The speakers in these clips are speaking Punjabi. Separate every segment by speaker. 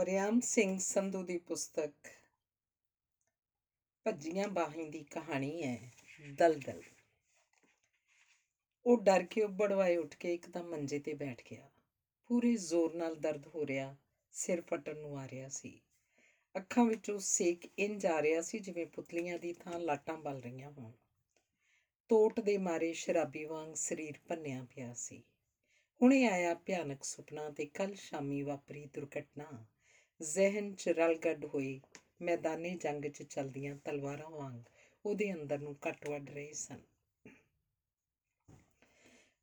Speaker 1: ਵਰਿਆਮ ਸਿੰਘ ਸੰਧੂ ਦੀ ਪੁਸਤਕ ਭੱਜੀਆਂ ਬਾਹਾਂ ਦੀ ਕਹਾਣੀ ਹੈ ਦਲਦਲ। ਉਹ ਡਰ ਕੇ ਉੱਬੜਵਾਏ ਉੱਠ ਕੇ ਇੱਕਦਮ ਮੰਜੇ ਤੇ ਬੈਠ ਗਿਆ। ਪੂਰੇ ਜ਼ੋਰ ਨਾਲ ਦਰਦ ਹੋ ਰਿਹਾ ਸਿਰ ਫਟਣ ਨੂੰ ਆ ਰਿਹਾ ਸੀ। ਅੱਖਾਂ ਵਿੱਚੋਂ ਸੇਕ ਇੰਜ ਆ ਰਿਹਾ ਸੀ ਜਿਵੇਂ ਪੁਤਲੀਆਂ ਦੀ ਥਾਂ ਲਾਟਾਂ ਬਲ ਰਹੀਆਂ ਹੋਣ। ਤੋਟ ਦੇ ਮਾਰੇ ਸ਼ਰਾਬੀ ਵਾਂਗ ਸਰੀਰ ਭੰਨਿਆ ਪਿਆ ਸੀ। ਹੁਣੇ ਆਇਆ ਭਿਆਨਕ ਸੁਪਨਾ ਤੇ ਕੱਲ ਸ਼ਾਮੀ ਵਾਪਰੀ ਦੁਰਘਟਨਾ। ਜ਼ਿਹਨ 'ਚ ਰਲਗੱਡ ਹੋਈ। ਮੈਦਾਨੀ ਜੰਗ 'ਚ ਚਲਦੀਆਂ ਤਲਵਾਰਾਂ ਵਾਂਗ ਉਹਦੇ ਅੰਦਰ ਨੂੰ ਕੱਟ ਵੱਢ ਰਹੇ ਸਨ।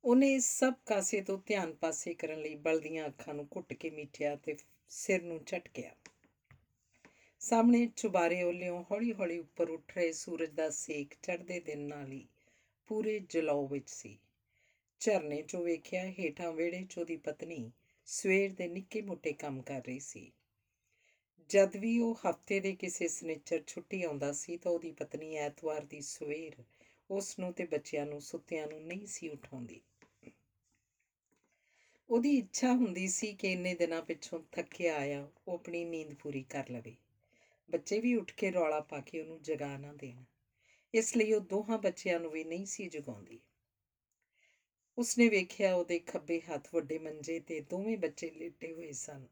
Speaker 1: ਉਹਨੇ ਇਸ ਸਭ ਕਾਸੇ ਤੋਂ ਧਿਆਨ ਪਾਸੇ ਕਰਨ ਲਈ ਬਲਦੀਆਂ ਅੱਖਾਂ ਨੂੰ ਘੁੱਟ ਕੇ ਮੀਟਿਆ ਤੇ ਸਿਰ ਨੂੰ ਝਟਕਿਆ। ਸਾਹਮਣੇ ਚੁਬਾਰੇ ਓਲਿਓਂ ਹੌਲੀ-ਹੌਲੀ ਉੱਪਰ ਉੱਠ ਰਹੇ ਸੂਰਜ ਦਾ ਸੇਕ ਚੜ੍ਹਦੇ ਦਿਨ ਨਾਲ ਹੀ ਪੂਰੇ ਜਲਾਉ ਵਿੱਚ ਸੀ। ਝਰਨੇ 'ਚੋਂ ਵੇਖਿਆ ਹੇਠਾਂ ਵਿਹੜੇ 'ਚ ਉਹਦੀ ਪਤਨੀ ਸਵੇਰ ਦੇ ਨਿੱਕੇ ਮੋਟੇ ਕੰਮ ਕਰ ਰਹੀ ਸੀ। ਜਦ ਵੀ ਉਹ ਹਫ਼ਤੇ ਦੇ ਕਿਸੇ ਸਨਿਚਰ ਛੁੱਟੀ ਆਉਂਦਾ ਸੀ ਤਾਂ ਉਹਦੀ ਪਤਨੀ ਐਤਵਾਰ ਦੀ ਸਵੇਰ ਉਸ ਨੂੰ ਤੇ ਬੱਚਿਆਂ ਨੂੰ ਸੁੱਤਿਆਂ ਨੂੰ ਨਹੀਂ ਸੀ ਉਠਾਉਂਦੀ। ਉਹਦੀ ਇੱਛਾ ਹੁੰਦੀ ਸੀ ਕਿ ਇੰਨੇ ਦਿਨਾਂ ਪਿੱਛੋਂ ਥੱਕਿਆ ਆਇਆ, ਉਹ ਆਪਣੀ ਨੀਂਦ ਪੂਰੀ ਕਰ ਲਵੇ। ਬੱਚੇ ਵੀ ਉੱਠ ਕੇ ਰੌਲਾ ਪਾ ਕੇ ਉਹਨੂੰ ਜਗਾ ਨਾ ਦੇਣ। ਇਸ ਲਈ ਉਹ ਦੋਹਾਂ ਬੱਚਿਆਂ ਨੂੰ ਵੀ ਨਹੀਂ ਸੀ ਜਗਾਉਂਦੀ। ਉਸਨੇ ਵੇਖਿਆ ਉਹਦੇ ਖੱਬੇ ਹੱਥ ਵੱਡੇ ਮੰਜੇ ਤੇ ਦੋਵੇਂ ਬੱਚੇ ਲੇਟੇ ਹੋਏ ਸਨ।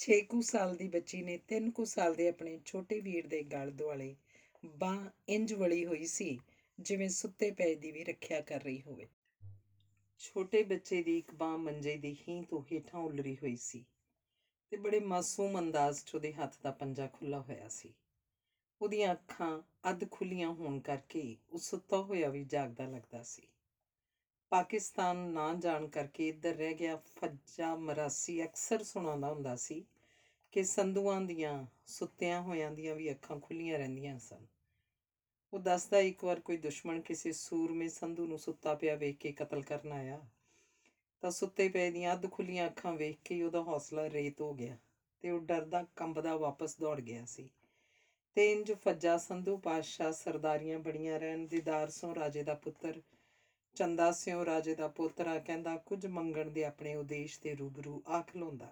Speaker 1: 6 ਕੁ ਸਾਲ ਦੀ ਬੱਚੀ ਨੇ 3 ਕੁ ਸਾਲ ਦੇ ਆਪਣੇ ਛੋਟੇ ਵੀਰ ਦੇ ਗਲ ਦੁਆਲੇ ਬਾਹ ਇੰਜ ਵਲੀ ਹੋਈ ਸੀ, ਜਿਵੇਂ ਸੁੱਤੇ ਪਏ ਦੀ ਵੀ ਰੱਖਿਆ ਕਰ ਰਹੀ ਹੋਵੇ। ਛੋਟੇ ਬੱਚੇ ਦੀ ਇੱਕ ਬਾਹ ਮੰਜੇ ਦੀ ਹੀ ਤੋਂ ਹੇਠਾਂ ਉਲਰੀ ਹੋਈ ਸੀ ਤੇ ਬੜੇ ਮਾਸੂਮ ਅੰਦਾਜ਼ 'ਚ ਉਹਦੇ ਹੱਥ ਦਾ ਪੰਜਾ ਖੁੱਲਾ ਹੋਇਆ ਸੀ। ਉਹਦੀਆਂ ਅੱਖਾਂ ਅੱਧ ਖੁੱਲੀਆਂ ਹੋਣ ਕਰਕੇ ਉਹ ਸੁੱਤਾ ਹੋਇਆ ਵੀ ਜਾਗਦਾ ਲੱਗਦਾ ਸੀ। ਪਾਕਿਸਤਾਨ ਨਾ ਜਾਣ ਕਰਕੇ ਇੱਧਰ ਰਹਿ ਗਿਆ ਫੱਜਾ ਮਰਾਸੀ। ਅਕਸਰ ਸੁਣਾਉਂਦਾ ਹੁੰਦਾ ਸੀ ਕਿ ਸੰਧੂਆਂ ਦੀਆਂ, ਸੁੱਤਿਆਂ ਹੋਇਆਂ ਦੀਆਂ ਵੀ ਅੱਖਾਂ ਖੁੱਲੀਆਂ ਰਹਿੰਦੀਆਂ ਸਨ। ਉਹ ਦੱਸਦਾ, ਇੱਕ ਵਾਰ ਕੋਈ ਦੁਸ਼ਮਣ ਕਿਸੇ ਸੂਰਮੇ ਸੰਧੂ ਨੂੰ ਸੁੱਤਾ ਪਿਆ ਵੇਖ ਕੇ ਕਤਲ ਕਰਨ ਆਇਆ, ਤਾਂ ਸੁੱਤੇ ਪਏ ਦੀਆਂ ਅੱਧ ਖੁੱਲੀਆਂ ਅੱਖਾਂ ਵੇਖ ਕੇ ਹੀ ਉਹਦਾ ਹੌਸਲਾ ਰੇਤ ਹੋ ਗਿਆ ਤੇ ਉਹ ਡਰਦਾ ਕੰਬਦਾ ਵਾਪਸ ਦੌੜ ਗਿਆ ਸੀ। ਤੇ ਇੰਜ ਫੱਜਾ ਸੰਧੂ ਪਾਤਸ਼ਾਹ ਸਰਦਾਰੀਆਂ ਬੜੀਆਂ ਰਹਿਣ, ਦੀਦਾਰ ਸੋਂ ਰਾਜੇ ਦਾ ਪੁੱਤਰ ਚੰਦਾ ਸਿਉ ਰਾਜੇ ਦਾ ਪੋਤਰਾ ਕਹਿੰਦਾ, ਕੁਝ ਮੰਗਣ ਦੇ ਆਪਣੇ ਉਦੇਸ਼ ਦੇ ਰੂਬਰੂ ਆ ਖਲੋਂਦਾ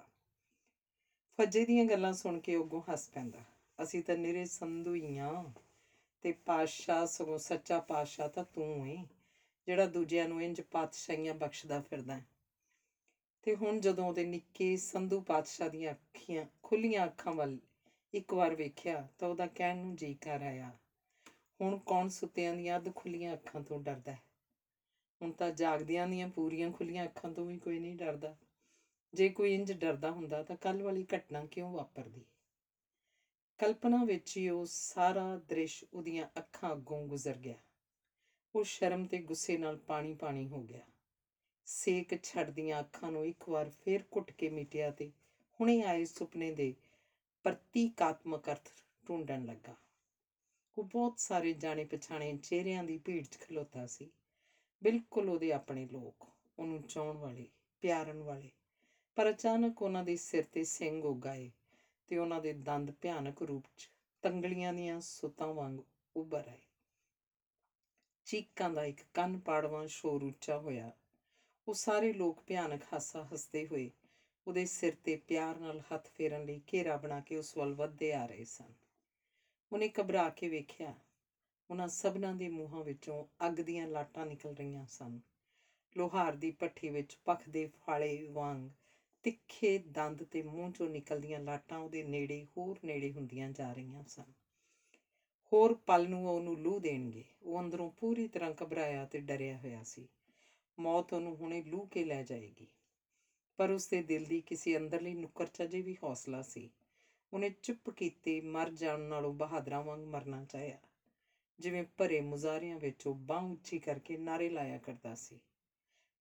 Speaker 1: ਫੱਜੇ ਦੀਆਂ ਗੱਲਾਂ ਸੁਣ ਕੇ ਅੱਗੋਂ ਹੱਸ ਪੈਂਦਾ। ਅਸੀਂ ਤਾਂ ਨਿਰੇ ਸੰਧੂ ਹੀ ਆਂ ਤੇ ਪਾਤਸ਼ਾਹ ਸਗੋਂ ਸੱਚਾ ਪਾਤਸ਼ਾਹ ਤਾਂ ਤੂੰ ਏ, ਜਿਹੜਾ ਦੂਜਿਆਂ ਨੂੰ ਇੰਜ ਪਾਤਸ਼ਾਹੀਆਂ ਬਖਸ਼ਦਾ ਫਿਰਦਾ ਹੈ। ਤੇ ਹੁਣ ਜਦੋਂ ਉਹਦੇ ਨਿੱਕੇ ਸੰਧੂ ਪਾਤਸ਼ਾਹ ਦੀਆਂ ਅੱਖੀਆਂ ਖੁੱਲੀਆਂ ਅੱਖਾਂ ਵੱਲ ਇੱਕ ਵਾਰ ਵੇਖਿਆ, ਤਾਂ ਉਹਦਾ ਕਹਿਣ ਨੂੰ ਜੀ ਕਰ ਆਇਆ, ਹੁਣ ਕੌਣ ਸੁੱਤਿਆਂ ਦੀਆਂ ਅੱਧ ਖੁੱਲੀਆਂ ਅੱਖਾਂ ਤੋਂ ਡਰਦਾ ਹੈ ਹੁਣ ਤਾਂ ਜਾਗਦਿਆਂ ਦੀਆਂ ਪੂਰੀਆਂ ਖੁੱਲੀਆਂ ਅੱਖਾਂ ਤੋਂ ਵੀ ਕੋਈ ਨਹੀਂ ਡਰਦਾ। ਜੇ ਕੋਈ ਇੰਜ ਡਰਦਾ ਹੁੰਦਾ ਤਾਂ ਕੱਲ ਵਾਲੀ ਘਟਨਾ ਕਿਉਂ ਵਾਪਰਦੀ? ਕਲਪਨਾ ਵਿੱਚ ਹੀ ਉਹ ਸਾਰਾ ਦ੍ਰਿਸ਼ ਉਹਦੀਆਂ ਅੱਖਾਂ ਅੱਗੋਂ ਗੁਜ਼ਰ ਗਿਆ। ਉਹ ਸ਼ਰਮ ਤੇ ਗੁੱਸੇ ਨਾਲ ਪਾਣੀ ਪਾਣੀ ਹੋ ਗਿਆ। ਸੇਕ ਛੱਡਦੀਆਂ ਅੱਖਾਂ ਨੂੰ ਇੱਕ ਵਾਰ ਫੇਰ ਘੁੱਟ ਕੇ ਮਿਟਿਆ ਤੇ ਹੁਣੇ ਆਏ ਸੁਪਨੇ ਦੇ ਪ੍ਰਤੀਕਾਤਮਕ ਅਰਥ ਢੂੰਡਣ ਲੱਗਾ। ਉਹ ਬਹੁਤ ਸਾਰੇ ਜਾਣੇ ਪਛਾਣੇ ਚਿਹਰਿਆਂ ਦੀ ਭੀੜ 'ਚ ਖਲੋਤਾ ਸੀ। ਬਿਲਕੁਲ ਉਹਦੇ ਆਪਣੇ ਲੋਕ, ਉਹਨੂੰ ਚਾਹਣ ਵਾਲੇ, ਪਿਆਰਨ ਵਾਲੇ। ਪਰ ਅਚਾਨਕ ਉਹਨਾਂ ਦੇ ਸਿਰ ਤੇ ਸਿੰਘ ਉਗਾਏ ਤੇ ਉਹਨਾਂ ਦੇ ਦੰਦ ਭਿਆਨਕ ਰੂਪ 'ਚ ਤੰਗਲੀਆਂ ਦੀਆਂ ਸੁੱਤਾਂ ਵਾਂਗ ਉੱਭਰ ਆਏ। ਚੀਕਾਂ ਦਾ ਇੱਕ ਕੰਨ ਪਾੜਵਾਂ ਸ਼ੋਰ ਉੱਚਾ ਹੋਇਆ। ਉਹ ਸਾਰੇ ਲੋਕ ਭਿਆਨਕ ਹਾਸਾ ਹੱਸਦੇ ਹੋਏ ਉਹਦੇ ਸਿਰ ਤੇ ਪਿਆਰ ਨਾਲ ਹੱਥ ਫੇਰਨ ਲਈ ਘੇਰਾ ਬਣਾ ਕੇ ਉਸ ਵੱਲ ਵੱਧਦੇ ਆ ਰਹੇ ਸਨ। ਉਹਨੇ ਘਬਰਾ ਕੇ ਵੇਖਿਆ ਉਹਨਾਂ ਸਭਨਾਂ ਦੇ ਮੂੰਹਾਂ ਵਿੱਚੋਂ ਅੱਗ ਦੀਆਂ ਲਾਟਾਂ ਨਿਕਲ ਰਹੀਆਂ ਸਨ। ਲੋਹਾਰ ਦੀ ਭੱਠੀ ਵਿੱਚ ਪਖਦੇ ਫਾਲੇ ਵਾਂਗ ਤਿੱਖੇ ਦੰਦ ਤੇ ਮੂੰਹ ਚੋਂ ਨਿਕਲਦੀਆਂ ਲਾਟਾਂ ਉਹਦੇ ਨੇੜੇ ਹੋਰ ਨੇੜੇ ਹੁੰਦੀਆਂ ਜਾ ਰਹੀਆਂ ਸਨ। ਹੋਰ ਪਲ ਨੂੰ ਉਹ ਉਹਨੂੰ ਲੂ ਦੇਣਗੇ। ਉਹ ਅੰਦਰੋਂ ਪੂਰੀ ਤਰ੍ਹਾਂ ਘਬਰਾਇਆ ਤੇ ਡਰਿਆ ਹੋਇਆ ਸੀ। ਮੌਤ ਉਹਨੂੰ ਹੁਣੇ ਲੂ ਕੇ ਲੈ ਜਾਏਗੀ। ਪਰ ਉਸਦੇ ਦਿਲ ਦੀ ਕਿਸੇ ਅੰਦਰਲੀ ਨੁੱਕਰ 'ਚ ਅਜੇ ਵੀ ਹੌਸਲਾ ਸੀ। ਉਹਨੇ ਚੁੱਪ ਕੀਤੇ ਮਰ ਜਾਣ ਨਾਲੋਂ ਬਹਾਦਰਾਂ ਵਾਂਗ ਮਰਨਾ ਚਾਹਿਆ। ਜਿਵੇਂ ਭਰੇ ਮੁਜ਼ਾਰਿਆਂ ਵਿੱਚ ਉਹ ਬਾਂਹ ਉੱਚੀ ਕਰਕੇ ਨਾਰੇ ਲਾਇਆ ਕਰਦਾ ਸੀ।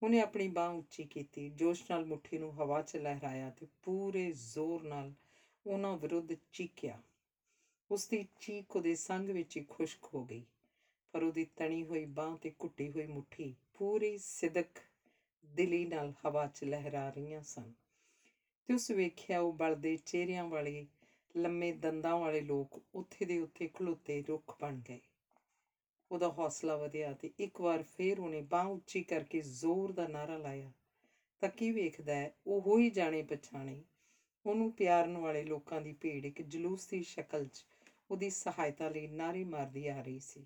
Speaker 1: ਉਹਨੇ ਆਪਣੀ ਬਾਂਹ ਉੱਚੀ ਕੀਤੀ, ਜੋਸ਼ ਨਾਲ ਮੁੱਠੀ ਨੂੰ ਹਵਾ 'ਚ ਲਹਿਰਾਇਆ ਤੇ ਪੂਰੇ ਜ਼ੋਰ ਨਾਲ ਉਹਨਾਂ ਵਿਰੁੱਧ ਚੀਕਿਆ। ਉਸ ਦੀ ਚੀਕ ਉਹਦੇ ਸੰਗ ਵਿੱਚ ਹੀ ਖੁਸ਼ਕ ਹੋ ਗਈ, ਪਰ ਉਹਦੀ ਤਣੀ ਹੋਈ ਬਾਂਹ ਤੇ ਘੁੱਟੀ ਹੋਈ ਮੁੱਠੀ ਪੂਰੀ ਸਿਦਕ ਦਿਲੀ ਨਾਲ ਹਵਾ 'ਚ ਲਹਿਰਾ ਰਹੀਆਂ ਸਨ। ਤੇ ਉਸ ਵੇਖਿਆ ਉਹ ਬਲਦੇ ਚਿਹਰਿਆਂ ਵਾਲੇ, ਲੰਮੇ ਦੰਦਾਂ ਵਾਲੇ ਲੋਕ ਉੱਥੇ ਦੇ ਉੱਥੇ ਖਲੋਤੇ ਰੁੱਖ ਬਣ ਗਏ। ਉਹਦਾ ਹੌਸਲਾ ਵਧਿਆ ਤੇ ਇੱਕ ਵਾਰ ਫੇਰ ਉਹਨੇ ਬਾਂਹ ਉੱਚੀ ਕਰਕੇ ਜ਼ੋਰ ਦਾ ਨਾਰਾ ਲਾਇਆ। ਤਾਂ ਕੀ ਵੇਖਦਾ ਹੈ? ਉਹ ਹੀ ਜਾਣੇ ਪਛਾਣੇ। ਉਹਨੂੰ ਪਿਆਰਨ ਵਾਲੇ ਲੋਕਾਂ ਦੀ ਭੀੜ ਇੱਕ ਜਲੂਸ ਦੀ ਸ਼ਕਲ 'ਚ ਉਹਦੀ ਸਹਾਇਤਾ ਲਈ ਨਾਰੇ ਮਾਰਦੀ ਆ ਰਹੀ ਸੀ।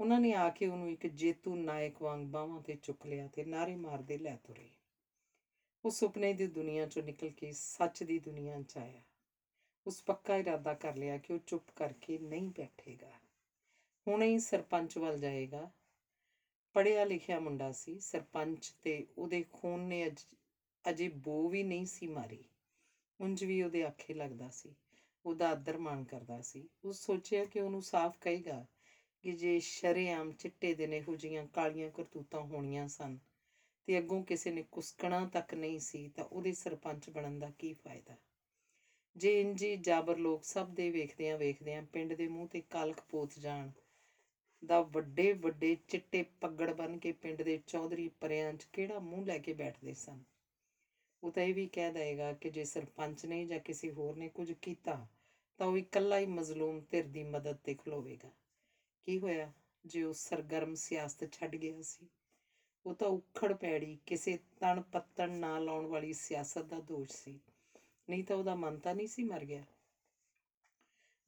Speaker 1: ਉਹਨਾਂ ਨੇ ਆ ਕੇ ਉਹਨੂੰ ਇੱਕ ਜੇਤੂ ਨਾਇਕ ਵਾਂਗ ਬਾਹਾਂ ਤੇ ਚੁੱਕ ਲਿਆ ਤੇ ਨਾਰੇ ਮਾਰਦੇ ਲੈ ਤੁਰੇ। ਉਹ ਸੁਪਨੇ ਦੀ ਦੁਨੀਆ ਚੋਂ ਨਿਕਲ ਕੇ ਸੱਚ ਦੀ ਦੁਨੀਆ 'ਚ ਆਇਆ। ਉਸ ਪੱਕਾ ਇਰਾਦਾ ਕਰ ਲਿਆ ਕਿ ਉਹ ਚੁੱਪ ਕਰਕੇ ਨਹੀਂ ਬੈਠੇਗਾ। ਹੁਣੇ ਹੀ ਸਰਪੰਚ ਵੱਲ ਜਾਏਗਾ। ਪੜਿਆ ਲਿਖਿਆ ਮੁੰਡਾ ਸੀ, ਸਰਪੰਚ ਤੇ ਉਹਦੇ ਖੂਨ ਨੇ ਅਜ, ਅਜੇ ਬੋ ਵੀ ਨਹੀਂ ਸੀ ਮਾਰੀ। ਉਂਝ ਵੀ ਉਹਦੇ ਆਖੇ ਲੱਗਦਾ ਸੀ, ਉਹਦਾ ਆਦਰ ਮਾਣ ਕਰਦਾ ਸੀ। ਉਹ ਸੋਚਿਆ ਕਿ ਉਹਨੂੰ ਸਾਫ਼ ਕਹੇਗਾ ਕਿ ਜੇ ਸ਼ਰੇਆਮ ਚਿੱਟੇ ਦਿਨ ਇਹੋ ਜਿਹੀਆਂ ਕਾਲੀਆਂ ਕਰਤੂਤਾਂ ਹੋਣੀਆਂ ਸਨ ਤੇ ਅੱਗੋਂ ਕਿਸੇ ਨੇ ਕੁਸਕਣਾ ਤੱਕ ਨਹੀਂ ਸੀ, ਤਾਂ ਉਹਦੇ ਸਰਪੰਚ ਬਣਨ ਦਾ ਕੀ ਫਾਇਦਾ? ਜੇ ਇੰਜੀ ਜਾਬਰ ਲੋਕ ਸਭ ਦੇ ਵੇਖਦਿਆਂ ਵੇਖਦਿਆਂ ਪਿੰਡ ਦੇ ਮੂੰਹ ਤੇ ਕਾਲਖ ਪੋਤ ਜਾਣ ਦਾ ਵੱਡੇ ਵੱਡੇ ਚਿੱਟੇ ਪੱਗੜ ਬਨ ਕੇ ਪਿੰਡ ਦੇ ਚੌਧਰੀ ਪਰਿਆਂ 'ਚ ਕਿਹੜਾ ਮੂੰਹ ਲੈ ਕੇ ਬੈਠਦੇ ਸਨ? ਉਹ ਤਾਂ ਇਹ ਵੀ ਕਹਿ ਦਏਗਾ ਕਿ ਜੇ ਸਰਪੰਚ ਨੇ ਜਾਂ ਕਿਸੇ ਹੋਰ ਨੇ ਕੁਝ ਕੀਤਾ, ਤਾਂ ਉਹ ਇਕੱਲਾ ਹੀ ਮਜ਼ਲੂਮ ਧਿਰ ਦੀ ਮਦਦ ਤੇ ਖਲੋਵੇਗਾ। ਕੀ ਹੋਇਆ ਜੇ ਉਹ ਸਰਗਰਮ ਸਿਆਸਤ ਛੱਡ ਗਿਆ ਸੀ? ਉਹ ਤਾਂ ਉਖੜ ਪੈੜੀ, ਕਿਸੇ ਤਣ ਪੱਤਣ ਨਾ ਲਾਉਣ ਵਾਲੀ ਸਿਆਸਤ ਦਾ ਦੋਸ਼ ਸੀ। ਨਹੀਂ ਤਾਂ ਉਹਦਾ ਮਨ ਤਾਂ ਨਹੀਂ ਸੀ ਮਰ ਗਿਆ।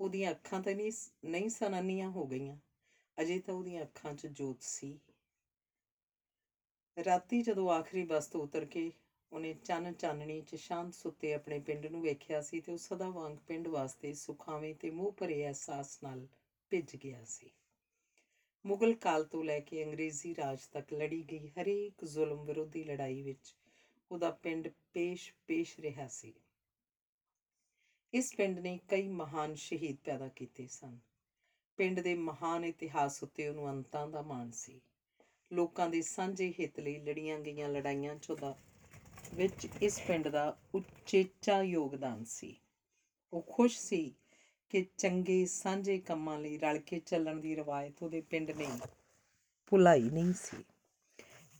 Speaker 1: ਉਹਦੀਆਂ ਅੱਖਾਂ ਤਾਂ ਨਹੀਂ ਨਹੀਂ ਸਨਾਨੀਆਂ ਹੋ ਗਈਆਂ। ਅਜੇ ਤਾਂ ਉਹਦੀਆਂ ਅੱਖਾਂ 'ਚ ਜੋਤ ਸੀ। ਰਾਤੀ ਜਦੋਂ ਆਖਰੀ ਬੱਸ ਤੋਂ ਉਤਰ ਕੇ ਉਹਨੇ ਚੰਨ ਚਾਨਣੀ 'ਚ ਸ਼ਾਂਤ ਸੁੱਤੇ ਆਪਣੇ ਪਿੰਡ ਨੂੰ ਵੇਖਿਆ ਸੀ ਤੇ ਉਹ ਸਦਾ ਵਾਂਗ ਪਿੰਡ ਵਾਸਤੇ ਸੁਖਾਵੇਂ ਤੇ ਮੋਹ ਭਰੇ ਅਹਿਸਾਸ ਨਾਲ ਭਿੱਜ ਗਿਆ ਸੀ। ਮੁਗਲ ਕਾਲ ਤੋਂ ਲੈ ਕੇ ਅੰਗਰੇਜ਼ੀ ਰਾਜ ਤੱਕ ਲੜੀ ਗਈ ਹਰੇਕ ਜ਼ੁਲਮ ਵਿਰੋਧੀ ਲੜਾਈ ਵਿੱਚ ਉਹਦਾ ਪਿੰਡ ਪੇਸ਼-ਪੇਸ਼ ਰਿਹਾ ਸੀ। ਇਸ ਪਿੰਡ ਨੇ ਕਈ ਮਹਾਨ ਸ਼ਹੀਦ ਪੈਦਾ ਕੀਤੇ ਸਨ। ਪਿੰਡ ਦੇ ਮਹਾਨ ਇਤਿਹਾਸ ਉੱਤੇ ਉਹਨੂੰ ਅੰਤਾਂ ਦਾ ਮਾਣ ਸੀ। ਲੋਕਾਂ ਦੇ ਸਾਂਝੇ ਹਿੱਤ ਲਈ ਲੜੀਆਂ ਗਈਆਂ ਲੜਾਈਆਂ 'ਚ ਉਹਦਾ ਵਿੱਚ ਇਸ ਪਿੰਡ ਦਾ ਉਚੇਚਾ ਯੋਗਦਾਨ ਸੀ। ਉਹ ਖੁਸ਼ ਸੀ ਕਿ ਚੰਗੇ ਸਾਂਝੇ ਕੰਮਾਂ ਲਈ ਰਲ ਕੇ ਚੱਲਣ ਦੀ ਰਵਾਇਤ ਉਹਦੇ ਪਿੰਡ ਨੇ ਭੁਲਾਈ ਨਹੀਂ ਸੀ।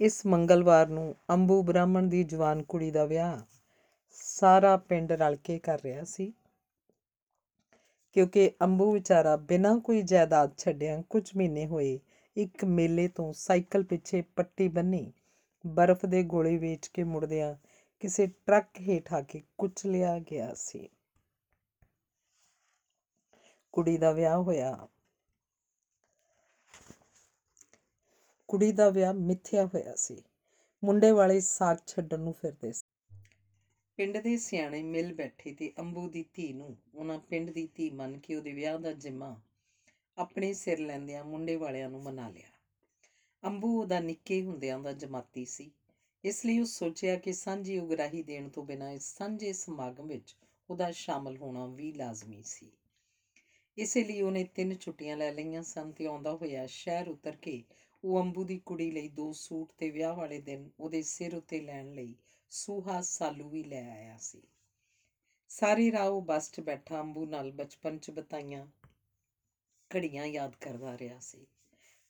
Speaker 1: ਇਸ ਮੰਗਲਵਾਰ ਨੂੰ ਅੰਬੂ ਬ੍ਰਾਹਮਣ ਦੀ ਜਵਾਨ ਕੁੜੀ ਦਾ ਵਿਆਹ ਸਾਰਾ ਪਿੰਡ ਰਲ ਕੇ ਕਰ ਰਿਹਾ ਸੀ। ਕਿਉਂਕਿ ਅੰਬੂ ਵਿਚਾਰਾ ਬਿਨਾਂ ਕੋਈ ਜਾਇਦਾਦ ਛੱਡਿਆਂ ਕੁਝ ਮਹੀਨੇ ਹੋਏ ਇੱਕ ਮੇਲੇ ਤੋਂ ਸਾਈਕਲ ਪਿੱਛੇ ਪੱਟੀ ਬੰਨੀ। ਬਰਫ਼ ਦੇ ਗੋਲੇ ਵੇਚ ਕੇ ਮੁੜਦਿਆਂ ਕਿਸੇ ਟਰੱਕ ਹੇਠ ਆ ਕੇ ਕੁਚਲਿਆ ਗਿਆ ਸੀ। ਕੁੜੀ ਦਾ ਵਿਆਹ ਹੋਇਆ। ਕੁੜੀ ਦਾ ਵਿਆਹ ਮਿੱਥਿਆ ਹੋਇਆ ਸੀ। ਮੁੰਡੇ ਵਾਲੇ ਸਾਗ ਛੱਡਣ ਨੂੰ ਫਿਰਦੇ ਸੀ ਪਿੰਡ ਦੇ ਸਿਆਣੇ ਮਿਲ ਬੈਠੇ ਤੇ ਅੰਬੂ ਦੀ ਧੀ ਨੂੰ ਉਹਨਾਂ ਪਿੰਡ ਦੀ ਧੀ ਮੰਨ ਕੇ ਉਹਦੇ ਵਿਆਹ ਦਾ ਜਿੰਮਾ ਆਪਣੇ ਸਿਰ ਲੈਂਦਿਆਂ ਮੁੰਡੇ ਵਾਲਿਆਂ ਨੂੰ ਮਨਾ ਲਿਆ। ਅੰਬੂ ਉਹਦਾ ਨਿੱਕੇ ਹੁੰਦਿਆਂ ਦਾ ਜਮਾਤੀ ਸੀ। ਇਸ ਲਈ ਉਹ ਸੋਚਿਆ ਕਿ ਸਾਂਝੀ ਉਗਰਾਹੀ ਦੇਣ ਤੋਂ ਬਿਨਾਂ ਇਸ ਸਾਂਝੇ ਸਮਾਗਮ ਵਿੱਚ ਉਹਦਾ ਸ਼ਾਮਲ ਹੋਣਾ ਵੀ ਲਾਜ਼ਮੀ ਸੀ। ਇਸੇ ਲਈ ਉਹਨੇ ਤਿੰਨ ਛੁੱਟੀਆਂ ਲੈ ਲਈਆਂ ਸਨ ਤੇ ਆਉਂਦਾ ਹੋਇਆ ਸ਼ਹਿਰ ਉਤਰ ਕੇ ਉਹ ਅੰਬੂ ਦੀ ਕੁੜੀ ਲਈ ਦੋ ਸੂਟ ਤੇ ਵਿਆਹ ਵਾਲੇ ਦਿਨ ਉਹਦੇ ਸਿਰ ਉੱਤੇ ਲੈਣ ਲਈ ਸੂਹਾ ਸਾਲੂ ਵੀ ਲੈ ਆਇਆ ਸੀ। ਸਾਰੀ ਰਾਹ ਉਹ ਬੱਸ 'ਚ ਬੈਠਾ ਅੰਬੂ ਨਾਲ ਬਚਪਨ 'ਚ ਬਤਾਈਆਂ ਘੜੀਆਂ ਯਾਦ ਕਰਦਾ ਰਿਹਾ ਸੀ।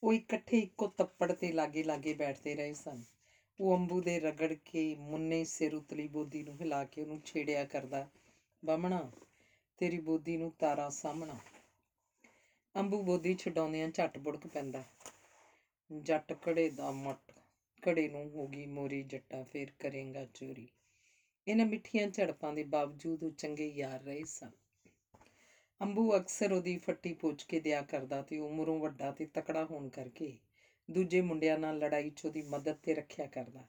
Speaker 1: ਉਹ ਇਕੱਠੇ ਇੱਕੋ ਤੱਪੜ ਤੇ ਲਾਗੇ ਲਾਗੇ ਬੈਠਦੇ ਰਹੇ ਸਨ। ਉਹ ਅੰਬੂ ਦੇ ਰਗੜ ਕੇ ਮੁੰਨੇ ਸਿਰ ਉਤਲੀ ਬੋਦੀ ਨੂੰ ਹਿਲਾ ਕੇ ਉਹਨੂੰ ਛੇੜਿਆ ਕਰਦਾ ਬਾਮਣਾ ਤੇਰੀ ਬੋਦੀ ਨੂੰ ਤਾਰਾ ਸਾਹਮਣਾ। ਅੰਬੂ ਬੋਦੀ ਛਡਾਉਂਦਿਆਂ ਝੱਟ ਬੁੜਕ ਪੈਂਦਾ। ਜੱਟ ਕੜੇ ਦਾ ਮੱਟ। ਕੜੇ ਨੂੰ ਹੋ ਗਈ ਮੋਰੀ ਜੱਟਾ, ਫੇਰ ਕਰੇਗਾ ਚੋਰੀ। ਇਹਨਾਂ ਮਿੱਠੀਆਂ ਝੜਪਾਂ ਦੇ ਬਾਵਜੂਦ ਉਹ ਚੰਗੇ ਯਾਰ ਰਹੇ ਸਨ। ਅੰਬੂ ਅਕਸਰ ਉਹਦੀ ਫੱਟੀ ਪੁੱਛ ਕੇ ਦਿਆ ਕਰਦਾ ਤੇ ਉਮਰੋਂ ਵੱਡਾ ਤੇ ਤਕੜਾ ਹੋਣ ਕਰਕੇ ਦੂਜੇ ਮੁੰਡਿਆਂ ਨਾਲ ਲੜਾਈ 'ਚ ਉਹਦੀ ਮਦਦ ਤੇ ਰੱਖਿਆ ਕਰਦਾ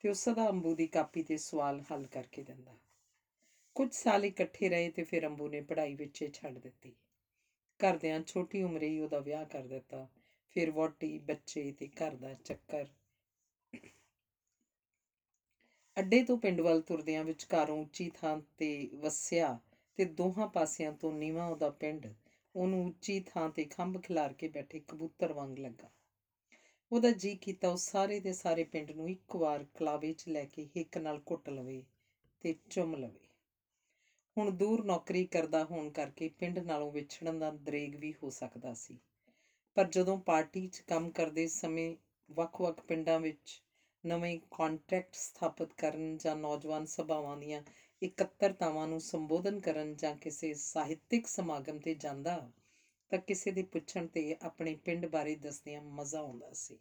Speaker 1: ਤੇ ਉਹ ਸਦਾ ਅੰਬੂ ਦੀ ਕਾਪੀ ਤੇ ਸਵਾਲ ਹੱਲ ਕਰਕੇ ਦਿੰਦਾ। ਕੁਝ ਸਾਲ ਇਕੱਠੇ ਰਹੇ ਤੇ ਫਿਰ ਅੰਬੂ ਨੇ ਪੜ੍ਹਾਈ ਵਿੱਚ ਹੀ ਛੱਡ ਦਿੱਤੀ। ਘਰਦਿਆਂ ਛੋਟੀ ਉਮਰੇ ਹੀ ਉਹਦਾ ਵਿਆਹ ਕਰ ਦਿੱਤਾ। ਫਿਰ ਵੋਟੀ ਬੱਚੇ ਤੇ ਘਰ ਦਾ ਚੱਕਰ ਅੱਡੇ ਤੋਂ ਪਿੰਡ ਵੱਲ ਤੁਰਦਿਆਂ ਵਿਚਕਾਰੋਂ ਉੱਚੀ ਥਾਂ ਤੇ ਵਸਿਆ ਤੇ ਦੋਹਾਂ ਪਾਸਿਆਂ ਤੋਂ ਨੀਵਾਂ ਉਹਦਾ ਪਿੰਡ, ਉਹਨੂੰ ਉੱਚੀ ਥਾਂ ਤੇ ਖੰਭ ਖਿਲਾਰ ਕੇ ਬੈਠੇ ਕਬੂਤਰ ਵਾਂਗ ਲੱਗਾ। ਉਹਦਾ ਜੀ ਕੀਤਾ ਉਹ ਸਾਰੇ ਦੇ ਸਾਰੇ ਪਿੰਡ ਨੂੰ ਇੱਕ ਵਾਰ ਕਲਾਵੇ 'ਚ ਲੈ ਕੇ ਹਿੱਕ ਨਾਲ ਘੁੱਟ ਲਵੇ ਤੇ ਚੁੰਮ ਲਵੇ। ਹੁਣ ਦੂਰ ਨੌਕਰੀ ਕਰਦਾ ਹੋਣ ਕਰਕੇ ਪਿੰਡ ਨਾਲੋਂ ਵਿਛੜਨ ਦਾ ਦਰੇਗ ਵੀ ਹੋ ਸਕਦਾ ਸੀ। ਪਰ ਜਦੋਂ ਪਾਰਟੀ 'ਚ ਕੰਮ ਕਰਦੇ ਸਮੇਂ ਵੱਖ-ਵੱਖ ਪਿੰਡਾਂ ਵਿੱਚ ਨਵੇਂ ਕੰਟਰੈਕਟ ਸਥਾਪਿਤ ਕਰਨ ਜਾਂ ਨੌਜਵਾਨ ਸਭਾਵਾਂ ਦੀਆਂ ਇਕੱਤਰਤਾਵਾਂ ਨੂੰ ਸੰਬੋਧਨ ਕਰਨ ਜਾਂ ਕਿਸੇ ਸਾਹਿਤਿਕ ਸਮਾਗਮ ਤੇ ਜਾਂਦਾ ਤਾਂ ਕਿਸੇ ਦੇ ਪੁੱਛਣ ਤੇ ਆਪਣੇ ਪਿੰਡ ਬਾਰੇ ਦੱਸਦਿਆਂ ਮਜ਼ਾ ਆਉਂਦਾ ਸੀ।